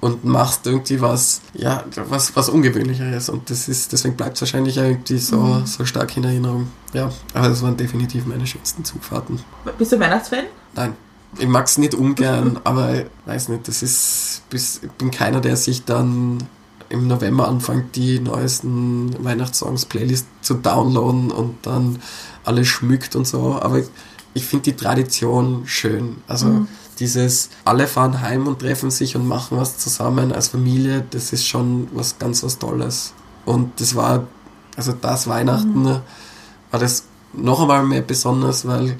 und machst irgendwie was, ja, was, was Ungewöhnlicheres. Und das ist, deswegen bleibt es wahrscheinlich irgendwie so, so stark in Erinnerung. Ja, aber das waren definitiv meine schönsten Zugfahrten. Bist du Weihnachtsfan? Nein. Ich mag es nicht ungern, aber ich weiß nicht, das ist, bis, ich bin keiner, der sich dann im November anfängt, die neuesten Weihnachtssongs-Playlist zu downloaden und dann alles schmückt und so. Aber ich, ich finde die Tradition schön. Also dieses, alle fahren heim und treffen sich und machen was zusammen als Familie, das ist schon was ganz was Tolles. Und das war, also das Weihnachten war das noch einmal mehr besonders, weil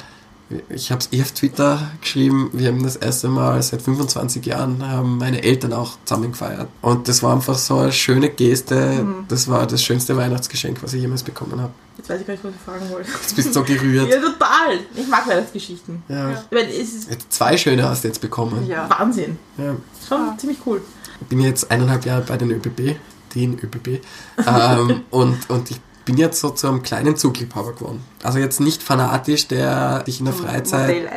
ich habe es eh auf Twitter geschrieben, wir haben das erste Mal seit 25 Jahren haben meine Eltern auch zusammen gefeiert. Und das war einfach so eine schöne Geste. Das war das schönste Weihnachtsgeschenk, was ich jemals bekommen habe. Jetzt weiß ich gar nicht, was ich fragen wollte. Jetzt bist du so gerührt. Ja, total. Ich mag Weihnachtsgeschichten. Ja. Ich meine, es ist Jetzt Zwei schöne hast du jetzt bekommen. Ja. Wahnsinn. Ja. Schon ziemlich cool. Ich bin jetzt eineinhalb Jahre bei den ÖBB, den ÖBB. ähm, und, und ich bin jetzt so zu einem kleinen Zugliebhaber geworden. Also jetzt nicht fanatisch, der dich in der Freizeit.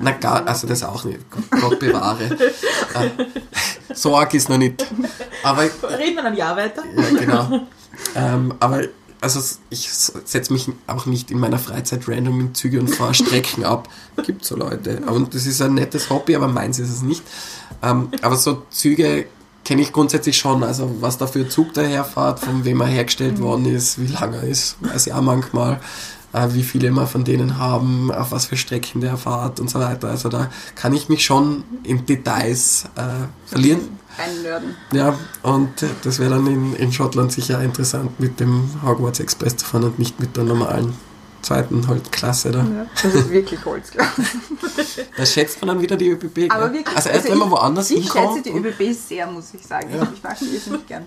Na gar, also das auch nicht. Gott bewahre. äh, so arg ist noch nicht. Aber Reden wir ein Jahr weiter. ja, genau. Ähm, aber also ich setze mich auch nicht in meiner Freizeit random in Züge und fahre Strecken ab. Gibt so Leute. Und das ist ein nettes Hobby, aber meins ist es nicht. Ähm, aber so Züge kenne ich grundsätzlich schon. Also was da für Zug daherfährt, von wem er hergestellt worden ist, wie lang er ist, weiß ich auch manchmal. Äh, wie viele wir von denen haben, auf was für Strecken der fährt und so weiter. Also da kann ich mich schon in Details äh, verlieren. Einnörden. Ja, und äh, das wäre dann in, in Schottland sicher interessant, mit dem Hogwarts Express zu fahren und nicht mit der normalen zweiten halt Klasse da. Ja. Das ist wirklich Holz, glaube ich. Da schätzt man dann wieder die ÖBB. Aber wirklich, also erst wenn man ich- woanders Ich schätze hinkommt. die ÖBB sehr, muss ich sagen. Ja. Ich mag die irrsinnig gern.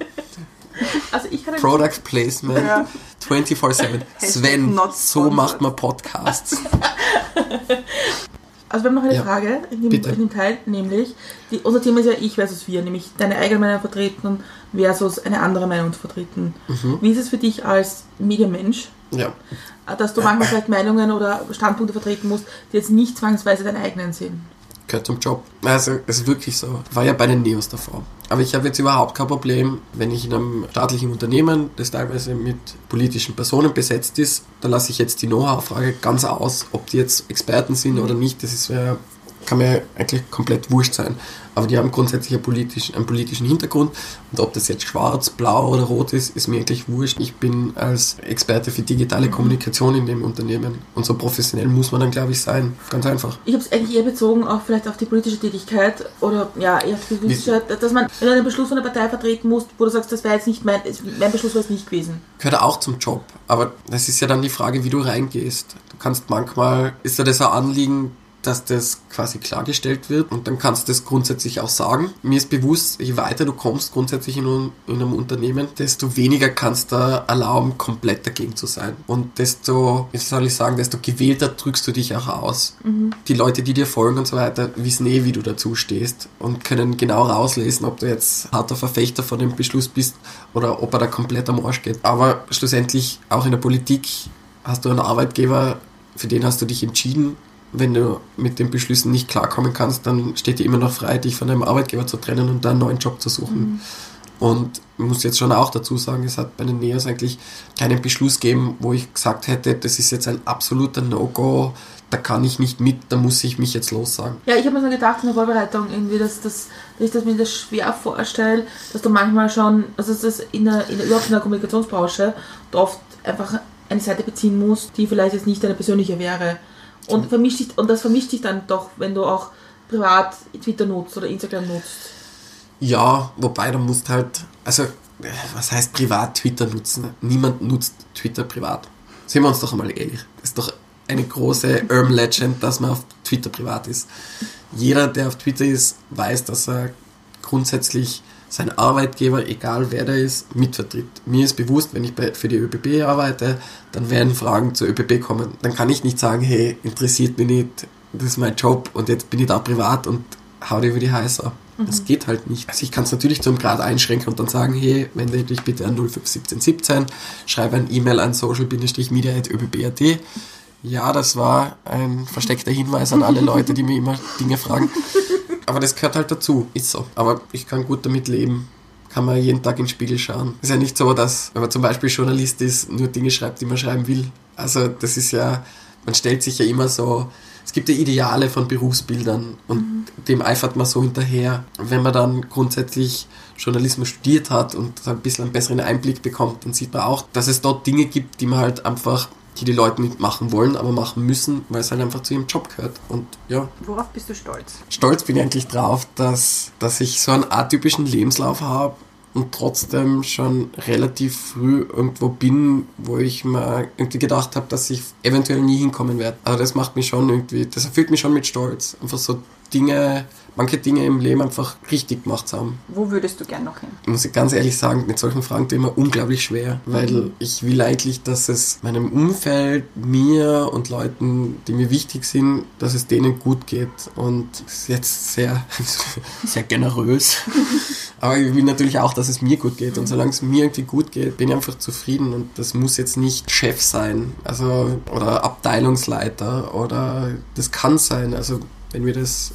Also ich kann Product Placement Ja. 24-7. Sven, so macht man Podcasts. Also wir haben noch eine Ja, Frage in dem, in dem Teil, nämlich, die, unser Thema ist ja ich versus wir, nämlich deine eigene Meinung vertreten versus eine andere Meinung zu vertreten. Mhm. Wie ist es für dich als Medienmensch, Ja. dass du manchmal vielleicht Meinungen oder Standpunkte vertreten musst, die jetzt nicht zwangsweise deine eigenen sind? Gehört zum Job. Also es ist wirklich so. War ja bei den Neos davor. Aber ich habe jetzt überhaupt kein Problem, wenn ich in einem staatlichen Unternehmen, das teilweise mit politischen Personen besetzt ist, da lasse ich jetzt die Know-how-Frage ganz aus, ob die jetzt Experten sind oder nicht. Das ist kann mir eigentlich komplett wurscht sein. Aber die haben grundsätzlich einen politischen, einen politischen Hintergrund und ob das jetzt schwarz, blau oder rot ist, ist mir eigentlich wurscht. Ich bin als Experte für digitale Kommunikation in dem Unternehmen und so professionell muss man dann, glaube ich, sein. Ganz einfach. Ich habe es eigentlich eher bezogen auch vielleicht auf die politische Tätigkeit oder ja, eher auf die politische, dass man, wenn du einen Beschluss von der Partei vertreten musst, wo du sagst, das wäre jetzt nicht mein, mein Beschluss wäre es nicht gewesen. gehört auch zum Job. Aber das ist ja dann die Frage, wie du reingehst. Du kannst manchmal, ist dir das ein Anliegen, dass das quasi klargestellt wird und dann kannst du das grundsätzlich auch sagen. Mir ist bewusst, je weiter du kommst grundsätzlich in, in einem Unternehmen, desto weniger kannst du erlauben, komplett dagegen zu sein. Und desto, wie soll ich sagen, desto gewählter drückst du dich auch aus. Die Leute, die dir folgen und so weiter, wissen eh, wie du dazu stehst und können genau rauslesen, ob du jetzt harter Verfechter von dem Beschluss bist oder ob er da komplett am Arsch geht. Aber schlussendlich, auch in der Politik, hast du einen Arbeitgeber, für den hast du dich entschieden. Wenn du mit den Beschlüssen nicht klarkommen kannst, dann steht dir immer noch frei, dich von deinem Arbeitgeber zu trennen und da einen neuen Job zu suchen. Und ich muss jetzt schon auch dazu sagen, es hat bei den Neos eigentlich keinen Beschluss gegeben, wo ich gesagt hätte, das ist jetzt ein absoluter No-Go, da kann ich nicht mit, da muss ich mich jetzt lossagen. Ja, ich habe mir so gedacht in der Vorbereitung, irgendwie, dass, das, dass ich das mir das schwer vorstelle, dass du manchmal schon, also dass das in der, in der, überhaupt in der Kommunikationsbranche, oft einfach eine Seite beziehen musst, die vielleicht jetzt nicht deine persönliche wäre. Und, vermischt sich, und das vermischt sich dann doch, wenn du auch privat Twitter nutzt oder Instagram nutzt. Ja, wobei du musst halt, also, was heißt privat Twitter nutzen? Niemand nutzt Twitter privat. Sehen wir uns doch einmal ehrlich. Das ist doch eine große Urban Legend, dass man auf Twitter privat ist. Jeder, der auf Twitter ist, weiß, dass er grundsätzlich seinen Arbeitgeber, egal wer der ist, mitvertritt. Mir ist bewusst, wenn ich bei, für die ÖBB arbeite, dann werden Fragen zur ÖBB kommen. Dann kann ich nicht sagen, hey, interessiert mich nicht, das ist mein Job und jetzt bin ich da privat und hau dir über die Heißer. Das geht halt nicht. Also ich kann es natürlich zum Grad einschränken und dann sagen, hey, wende dich bitte an 051717, schreibe ein E-Mail an social-media.öbb.at. Ja, das war ein versteckter Hinweis an alle Leute, die mir immer Dinge fragen. Aber das gehört halt dazu, ist so. Aber ich kann gut damit leben. Kann man jeden Tag in den Spiegel schauen. Ist ja nicht so, dass, wenn man zum Beispiel Journalist ist, nur Dinge schreibt, die man schreiben will. Also das ist ja, man stellt sich ja immer so, es gibt ja Ideale von Berufsbildern und dem eifert man so hinterher. Wenn man dann grundsätzlich Journalismus studiert hat und ein bisschen einen besseren Einblick bekommt, dann sieht man auch, dass es dort Dinge gibt, die man halt einfach, die die Leute nicht machen wollen, aber machen müssen, weil es halt einfach zu ihrem Job gehört. Und ja, Worauf bist du stolz? stolz bin ich eigentlich drauf, dass, dass ich so einen atypischen Lebenslauf habe und trotzdem schon relativ früh irgendwo bin, wo ich mir irgendwie gedacht habe, dass ich eventuell nie hinkommen werde. Also das macht mich schon irgendwie, das erfüllt mich schon mit Stolz. Einfach so Dinge, manche Dinge im Leben einfach richtig gemacht zu haben. Wo würdest du gern noch hin? Muss ich ganz ehrlich sagen, mit solchen Fragen tue ich mir unglaublich schwer, weil ich will eigentlich, dass es meinem Umfeld, mir und Leuten, die mir wichtig sind, dass es denen gut geht. Und das ist jetzt sehr, sehr generös. Aber ich will natürlich auch, dass es mir gut geht. Und solange es mir irgendwie gut geht, bin ich einfach zufrieden. Und das muss jetzt nicht Chef sein, also oder Abteilungsleiter oder das kann sein. Also wenn mir das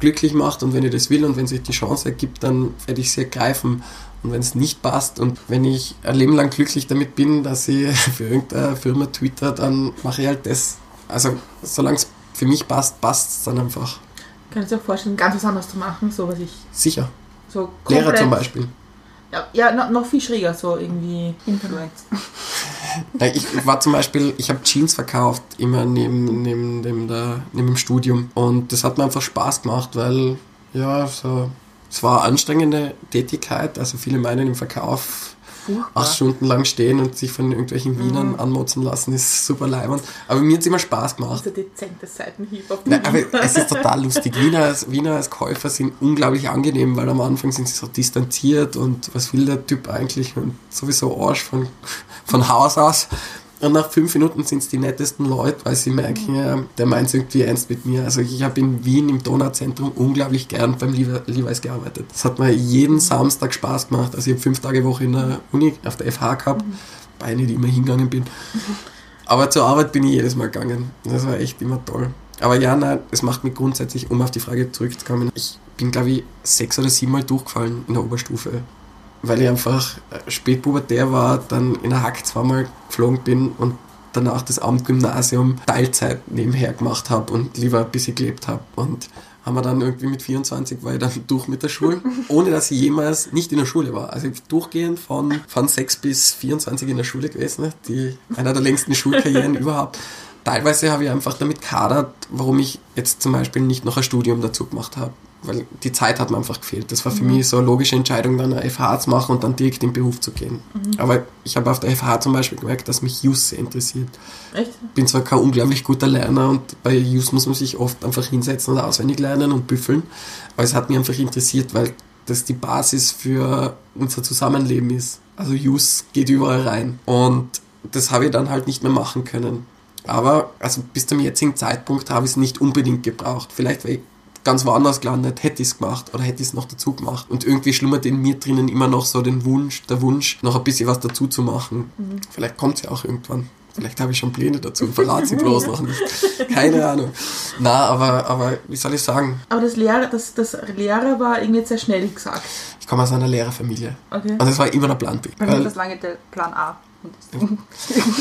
glücklich macht und wenn ich das will und wenn sich die Chance ergibt, dann werde ich sie ergreifen. Und wenn es nicht passt und wenn ich ein Leben lang glücklich damit bin, dass ich für irgendeine Firma twitter, dann mache ich halt das. Also solange es für mich passt, passt es dann einfach. Kann ich dir auch vorstellen, ganz was anderes zu machen, so was ich Sicher. so Lehrer zum Beispiel. Ja, ja noch, noch viel schräger, so irgendwie. Influence. Ich war zum Beispiel, ich habe Jeans verkauft, immer neben, neben, dem, der, neben dem Studium. Und das hat mir einfach Spaß gemacht, weil, ja, so, es war eine anstrengende Tätigkeit. Also viele meinen im Verkauf Furchtbar. acht Stunden lang stehen und sich von irgendwelchen Wienern anmotzen lassen, ist super leibend. Aber mir hat es immer Spaß gemacht. Dieser dezente Seitenhieb auf Nein, aber es ist total lustig. Wiener als, Wiener als Käufer sind unglaublich angenehm, weil am Anfang sind sie so distanziert und was will der Typ eigentlich und sowieso Arsch von, von Haus aus. Und nach fünf Minuten sind es die nettesten Leute, weil sie merken, ja, der meint es irgendwie ernst mit mir. Also ich habe in Wien im Donauzentrum unglaublich gern beim Levi- Levi's gearbeitet. Das hat mir jeden Samstag Spaß gemacht. Also ich habe fünf Tage Woche in der Uni auf der FH gehabt, weil ich nicht immer hingegangen bin. Aber zur Arbeit bin ich jedes Mal gegangen. Das war echt immer toll. Aber ja, nein, es macht mich grundsätzlich, um auf die Frage zurückzukommen, ich bin, glaube ich, sechs oder sieben Mal durchgefallen in der Oberstufe. Weil ich einfach äh, spätpubertär war, dann in der Hack zweimal geflogen bin und danach das Amtgymnasium Teilzeit nebenher gemacht habe und lieber ein bisschen gelebt habe. Und haben wir dann irgendwie mit 24 war ich dann durch mit der Schule, ohne dass ich jemals nicht in der Schule war. Also durchgehend von, von 6 bis 24 in der Schule gewesen, die, einer der längsten Schulkarrieren überhaupt. Teilweise habe ich einfach damit kadert, warum ich jetzt zum Beispiel nicht noch ein Studium dazu gemacht habe. Weil die Zeit hat mir einfach gefehlt. Das war für mich so eine logische Entscheidung, dann eine FH zu machen und dann direkt in den Beruf zu gehen. Aber ich habe auf der FH zum Beispiel gemerkt, dass mich Jus sehr interessiert Echt? bin zwar kein unglaublich guter Lerner und bei Jus muss man sich oft einfach hinsetzen und auswendig lernen und büffeln, aber es hat mich einfach interessiert, weil das die Basis für unser Zusammenleben ist. Also Jus geht überall rein und das habe ich dann halt nicht mehr machen können. Aber also bis zum jetzigen Zeitpunkt habe ich es nicht unbedingt gebraucht. Vielleicht wäre ich ganz woanders gelandet, hätte ich es gemacht oder hätte ich es noch dazu gemacht. Und irgendwie schlummert in mir drinnen immer noch so den Wunsch, der Wunsch, noch ein bisschen was dazu zu machen. Vielleicht kommt es ja auch irgendwann. Vielleicht habe ich schon Pläne dazu und verrate sie bloß noch nicht. Keine Ahnung. Na, aber, aber wie soll ich sagen? Aber das Lehrer, das, das Lehrer war irgendwie sehr schnell gesagt. Ich komme aus einer Lehrerfamilie. Okay. Und das war immer der Plan B. Bei mir Weil- das lange der Plan A.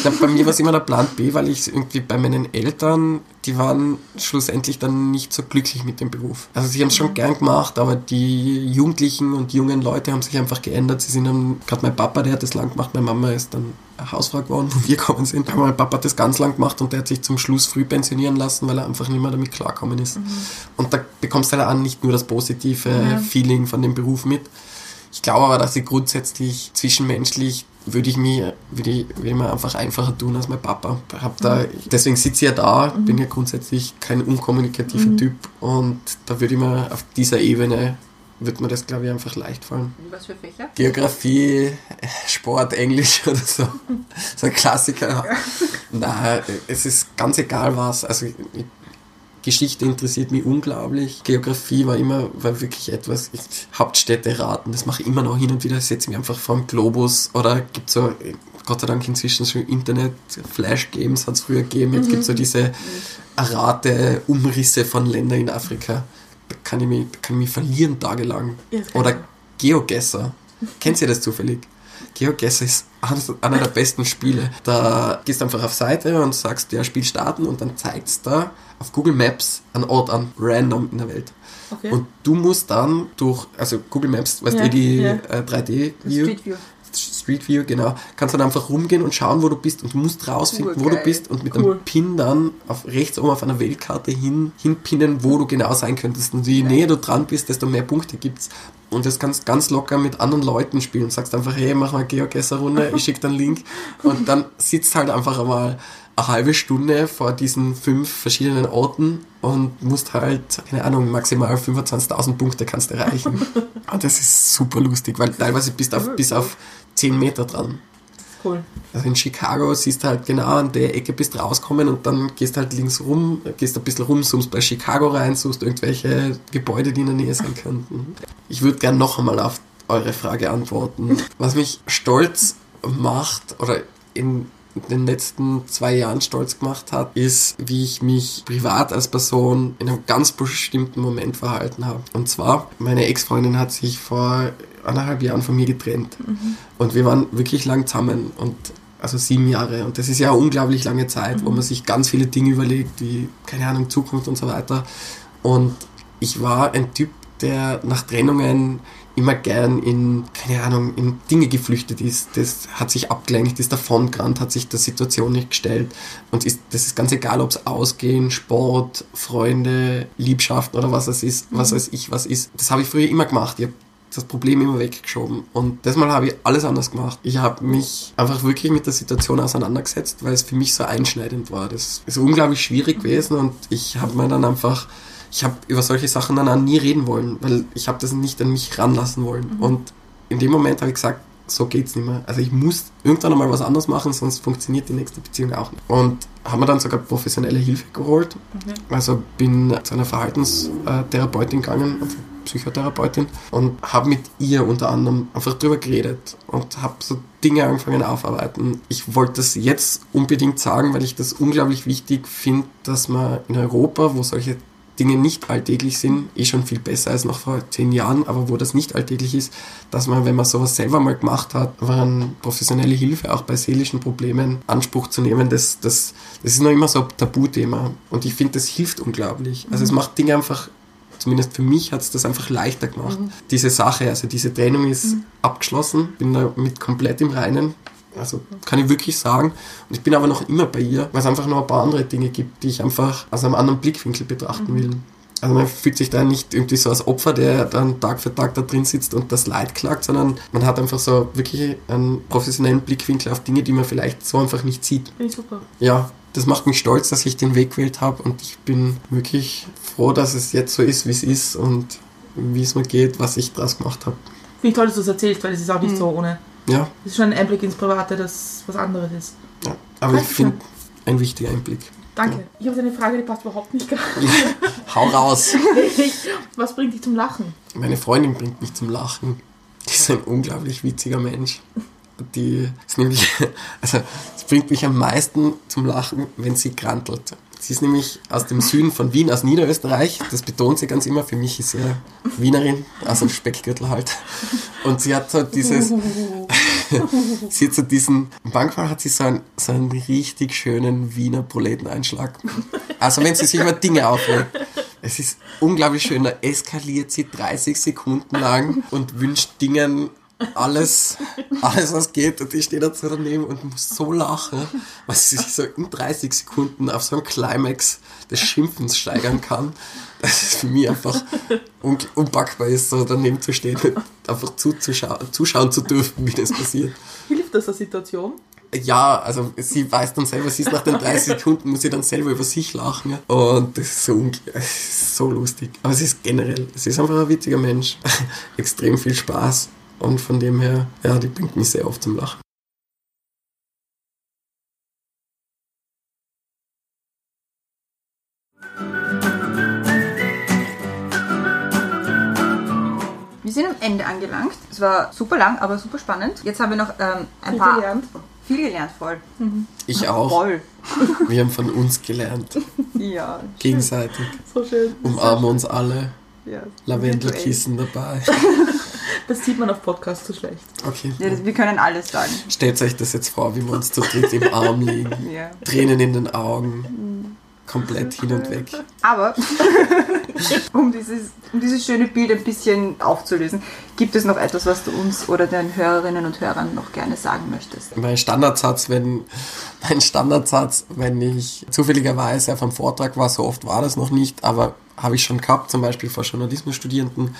Ja, bei mir war es immer der Plan B, weil ich irgendwie bei meinen Eltern, die waren schlussendlich dann nicht so glücklich mit dem Beruf. Also sie haben es schon gern gemacht, aber die Jugendlichen und jungen Leute haben sich einfach geändert. Sie sind dann, gerade mein Papa, der hat das lang gemacht, meine Mama ist dann Hausfrau geworden, wo wir gekommen sind. Aber mein Papa hat das ganz lang gemacht und der hat sich zum Schluss früh pensionieren lassen, weil er einfach nicht mehr damit klarkommen ist. Und da bekommst du halt auch nicht nur das positive Feeling von dem Beruf mit. Ich glaube aber, dass ich grundsätzlich zwischenmenschlich würde ich mir, würde ich, würde ich mir einfach einfacher tun als mein Papa. Hab da, deswegen sitze ich ja da, bin ja grundsätzlich kein unkommunikativer Typ und da würde ich mir auf dieser Ebene wird mir das, glaube ich, einfach leicht fallen. Was für Fächer? Geografie, Sport, Englisch oder so. So ein Klassiker. Nein, es ist ganz egal was. Also ich, Geschichte interessiert mich unglaublich. Geografie war immer, war wirklich etwas, ich, Hauptstädte raten, das mache ich immer noch hin und wieder, setze mich einfach vor dem Globus oder gibt so, Gott sei Dank inzwischen so Internet, Flash-Games hat es früher gegeben, jetzt gibt es so diese Rate, Umrisse von Ländern in Afrika. Da kann ich mich, kann ich mich verlieren tagelang. Ja, Oder. Geogesser. Kennt ihr das zufällig? GeoGuessr ist einer der besten Spiele. Da gehst du einfach auf Seite und sagst, ja, Spiel starten und dann zeigt es da auf Google Maps einen Ort an, random in der Welt. Okay. Und du musst dann durch, also Google Maps, weißt Ja, du, die ja. äh, 3D-View, Street View. Street View, genau, kannst dann einfach rumgehen und schauen, wo du bist und du musst rausfinden, wo du Urgeil. bist und mit Cool. einem Pin dann auf rechts oben auf einer Weltkarte hin, hinpinnen, wo du genau sein könntest. Und je näher du dran bist, desto mehr Punkte gibt's. Und das kannst ganz locker mit anderen Leuten spielen. Sagst einfach, hey, mach mal Geogesser-Runde, ich schicke dann Link. Und dann sitzt halt einfach einmal eine halbe Stunde vor diesen fünf verschiedenen Orten und musst halt, keine Ahnung, maximal 25.000 Punkte kannst erreichen. Und das ist super lustig, weil teilweise bist du auf, bis auf 10 Meter dran. cool. Also in Chicago siehst du halt genau an der Ecke bist rauskommen und dann gehst halt links rum, gehst ein bisschen rum, zoomst bei Chicago rein, suchst irgendwelche Gebäude, die in der Nähe sein könnten. Ich würde gern noch einmal auf eure Frage antworten. Was mich stolz macht oder in den letzten zwei Jahren stolz gemacht hat, ist, wie ich mich privat als Person in einem ganz bestimmten Moment verhalten habe. Und zwar, meine Ex-Freundin hat sich vor anderthalb Jahren von mir getrennt. Und wir waren wirklich lang zusammen und also sieben Jahre. Und das ist ja eine unglaublich lange Zeit, wo man sich ganz viele Dinge überlegt, wie, keine Ahnung, Zukunft und so weiter. Und ich war ein Typ, der nach Trennungen immer gern in, keine Ahnung, in Dinge geflüchtet ist. Das hat sich abgelenkt, ist davongerannt, hat sich der Situation nicht gestellt. Und ist, das ist ganz egal, ob es Ausgehen, Sport, Freunde, Liebschaften oder was es ist, was weiß ich, was ist. Das habe ich früher immer gemacht. Ich habe das Problem immer weggeschoben. Und das Mal habe ich alles anders gemacht. Ich habe mich einfach wirklich mit der Situation auseinandergesetzt, weil es für mich so einschneidend war. Das ist unglaublich schwierig gewesen und ich habe mir dann einfach, ich habe über solche Sachen dann auch nie reden wollen, weil ich habe das nicht an mich ranlassen wollen. Und in dem Moment habe ich gesagt, so geht's nicht mehr. Also ich muss irgendwann einmal was anderes machen, sonst funktioniert die nächste Beziehung auch nicht. Und haben mir dann sogar professionelle Hilfe geholt. Also bin zu einer Verhaltenstherapeutin gegangen, also Psychotherapeutin, und habe mit ihr unter anderem einfach drüber geredet und habe so Dinge angefangen aufarbeiten. Ich wollte das jetzt unbedingt sagen, weil ich das unglaublich wichtig finde, dass man in Europa, wo solche Dinge nicht alltäglich sind, eh schon viel besser als noch vor zehn Jahren, aber wo das nicht alltäglich ist, dass man, wenn man sowas selber mal gemacht hat, an professionelle Hilfe auch bei seelischen Problemen Anspruch zu nehmen, das, das, das ist noch immer so ein Tabuthema. Und ich finde, das hilft unglaublich. Also es macht Dinge einfach, zumindest für mich hat es das einfach leichter gemacht. Diese Sache, also diese Trennung ist abgeschlossen, bin damit komplett im Reinen. Also kann ich wirklich sagen. Und ich bin aber noch immer bei ihr, weil es einfach noch ein paar andere Dinge gibt, die ich einfach aus einem anderen Blickwinkel betrachten will. Also man fühlt sich da nicht irgendwie so als Opfer, der dann Tag für Tag da drin sitzt und das Leid klagt, sondern man hat einfach so wirklich einen professionellen Blickwinkel auf Dinge, die man vielleicht so einfach nicht sieht. Finde ich super. Ja, das macht mich stolz, dass ich den Weg gewählt habe und ich bin wirklich froh, dass es jetzt so ist, wie es ist und wie es mir geht, was ich draus gemacht habe. Finde ich toll, dass du es erzählst, weil es ist auch nicht so ohne. Ja, Es ist schon ein Einblick ins Private, das was anderes ist. ja. aber ich Dankeschön. finde ein wichtiger Einblick. Danke. Ich habe eine Frage, die passt überhaupt nicht gerade. Hau raus! Was bringt dich zum Lachen? Meine Freundin bringt mich zum Lachen. Die ist ein unglaublich witziger Mensch. Die ist nämlich, also, es bringt mich am meisten zum Lachen, wenn sie krantelt. Sie ist nämlich aus dem Süden von Wien, aus Niederösterreich. Das betont sie ganz immer. Für mich ist sie ja Wienerin, also Speckgürtel halt. Und sie hat so dieses, sie hat so diesen, manchmal hat sie so einen, so einen richtig schönen Wiener Proleteneinschlag. Also wenn sie sich über Dinge aufregt. Es ist unglaublich schön, da eskaliert sie 30 Sekunden lang und wünscht Dingen alles, alles was geht und ich stehe dazu daneben und muss so lachen, weil sie sich so in 30 Sekunden auf so einen Climax des Schimpfens steigern kann, dass es für mich einfach un unpackbar ist, so daneben zu stehen und einfach zuzuschauen, zuschauen zu dürfen, wie das passiert. Hilft das der Situation? Ja, also sie weiß dann selber, sie ist nach den 30 Sekunden, muss sie dann selber über sich lachen. ja. Und das ist so, es ist so lustig. Aber es ist generell, sie ist einfach ein witziger Mensch. Extrem viel Spaß. Und von dem her, ja, die bringt mich sehr oft zum Lachen. Wir sind am Ende angelangt. Es war super lang, aber super spannend. Jetzt haben wir noch ähm, ein Viel paar... gelernt. Viel gelernt, voll. Ich auch. Voll. Wir haben von uns gelernt. Ja. Gegenseitig. So schön. Umarmen uns alle. ja. Lavendelkissen dabei. Das sieht man auf Podcast so schlecht. Okay. Ja, das, wir können alles sagen. Stellt euch das jetzt vor, wie wir uns zu dritt im Arm liegen. Ja. Tränen in den Augen. Komplett hin und weg. Aber um dieses, um dieses schöne Bild ein bisschen aufzulösen, gibt es noch etwas, was du uns oder den Hörerinnen und Hörern noch gerne sagen möchtest? Mein Standardsatz, wenn, mein Standardsatz, wenn ich zufälligerweise auf einem Vortrag war, so oft war das noch nicht, aber habe ich schon gehabt, zum Beispiel vor Journalismusstudierenden.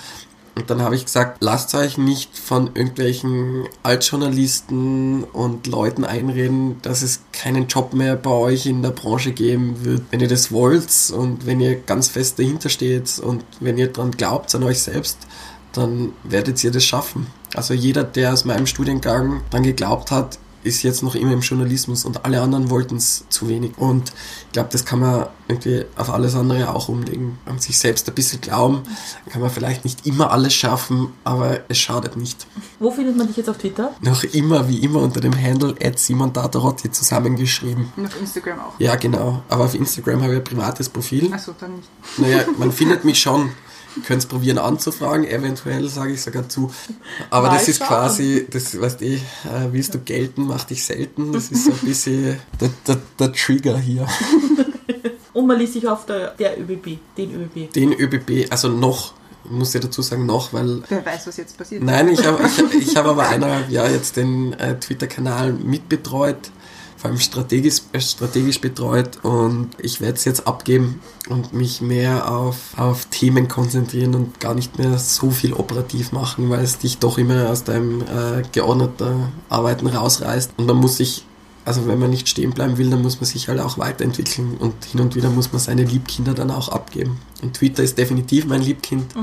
Und dann habe ich gesagt, lasst euch nicht von irgendwelchen Altjournalisten und Leuten einreden, dass es keinen Job mehr bei euch in der Branche geben wird. Wenn ihr das wollt und wenn ihr ganz fest dahinter steht und wenn ihr dran glaubt an euch selbst, dann werdet ihr das schaffen. Also jeder, der aus meinem Studiengang dran geglaubt hat, ist jetzt noch immer im Journalismus und alle anderen wollten es zu wenig. Und ich glaube, das kann man irgendwie auf alles andere auch umlegen. An sich selbst ein bisschen glauben, kann man vielleicht nicht immer alles schaffen, aber es schadet nicht. Wo findet man dich jetzt auf Twitter? Noch immer, wie immer, unter dem Handle Simon Tatarotti zusammengeschrieben. Und auf Instagram auch. Ja, genau. Aber auf Instagram habe ich ein privates Profil. Achso, dann nicht. Naja, man findet mich schon. Ihr könnt es probieren anzufragen, eventuell sage ich sogar zu. Aber Mal das ist schauen. quasi, das weißt eh, äh, willst du gelten, mach dich selten. Das ist so ein bisschen der, der, der Trigger hier. Und man liest sich auf der, der ÖBB, den ÖBB. Den ÖBB, also noch, ich muss ja dazu sagen noch, weil Wer weiß, was jetzt passiert. Nein, ich habe ich, ich hab aber eineinhalb Jahre jetzt den äh, Twitter-Kanal mitbetreut, vor allem strategisch, strategisch betreut und ich werde es jetzt abgeben und mich mehr auf, auf Themen konzentrieren und gar nicht mehr so viel operativ machen, weil es dich doch immer aus deinem äh, geordneten Arbeiten rausreißt und man muss sich also wenn man nicht stehen bleiben will, dann muss man sich halt auch weiterentwickeln und hin und wieder muss man seine Liebkinder dann auch abgeben. Und Twitter ist definitiv mein Liebkind.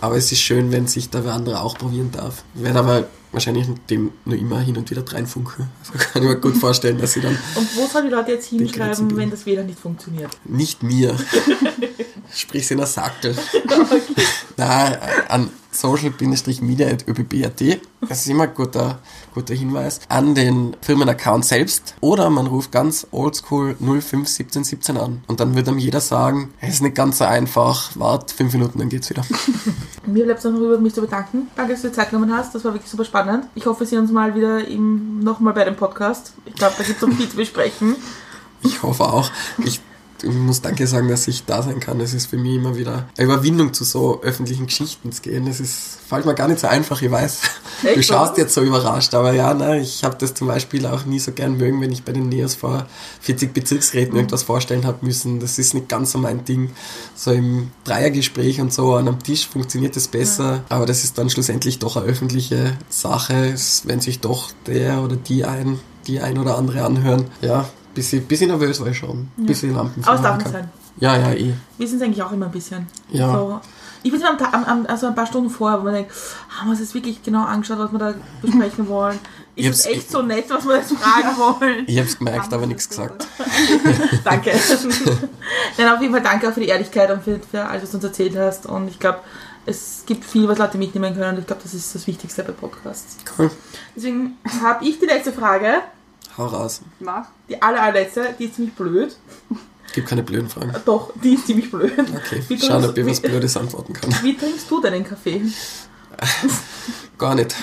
Aber es ist schön, wenn sich da wer andere auch probieren darf. Ich werde aber wahrscheinlich mit dem nur immer hin und wieder reinfunken. Also kann ich mir gut vorstellen, dass sie dann Und wo sollen die Leute jetzt hinschreiben, wenn das WLAN nicht funktioniert? nicht mir, sprich in der Sackel. Nein, an social-media.öbb.at. Das ist immer ein guter, guter Hinweis. An den Firmenaccount selbst. Oder man ruft ganz oldschool 051717 an. Und dann wird einem jeder sagen, es ist nicht ganz so einfach, wart fünf Minuten, dann geht's wieder. Mir bleibt es noch über mich zu bedanken. Danke, dass du dir Zeit genommen hast. Das war wirklich super spannend. Ich hoffe, wir sehen uns mal wieder im, nochmal bei dem Podcast. Ich glaube, da gibt es noch viel zu besprechen. Ich hoffe auch. Ich muss Danke sagen, dass ich da sein kann. Es ist für mich immer wieder eine Überwindung, zu so öffentlichen Geschichten zu gehen. Das ist, fällt mir gar nicht so einfach, ich weiß. Echt, du schaust jetzt so überrascht, aber ja, ne, ich habe das zum Beispiel auch nie so gern mögen, wenn ich bei den NEOS vor 40 Bezirksräten Mhm. irgendwas vorstellen habe müssen. Das ist nicht ganz so mein Ding. So im Dreiergespräch und so an einem Tisch funktioniert das besser, aber das ist dann schlussendlich doch eine öffentliche Sache, Es- wenn sich doch der oder die ein, die ein oder andere anhören. Ja, bisschen, bisschen nervös war ich schon. Bisschen Lampen. Aber es darf nicht sein. Ja, ja, eh. Wir sind es eigentlich auch immer ein bisschen. Ja. So. Ich bin am, am, also ein paar Stunden vorher, wo man denkt, haben wir uns jetzt wirklich genau angeschaut, was wir da besprechen wollen? Ich Ist es echt so nett, was wir jetzt fragen wollen? Ich hab's gemerkt, aber nichts gesagt. danke. Nein, auf jeden Fall danke auch für die Ehrlichkeit und für, für alles, was du uns erzählt hast. Und ich glaube, es gibt viel, was Leute mitnehmen können. Und ich glaube, das ist das Wichtigste bei Podcasts. Cool. Deswegen habe ich die letzte Frage. Hau raus. Mach. Die aller, allerletzte, die ist ziemlich blöd. Gibt keine blöden Fragen. Doch, die ist ziemlich blöd. Okay, Wie schauen, trinkst- ob ich was Blödes antworten kann. Wie trinkst du deinen Kaffee? Gar nicht.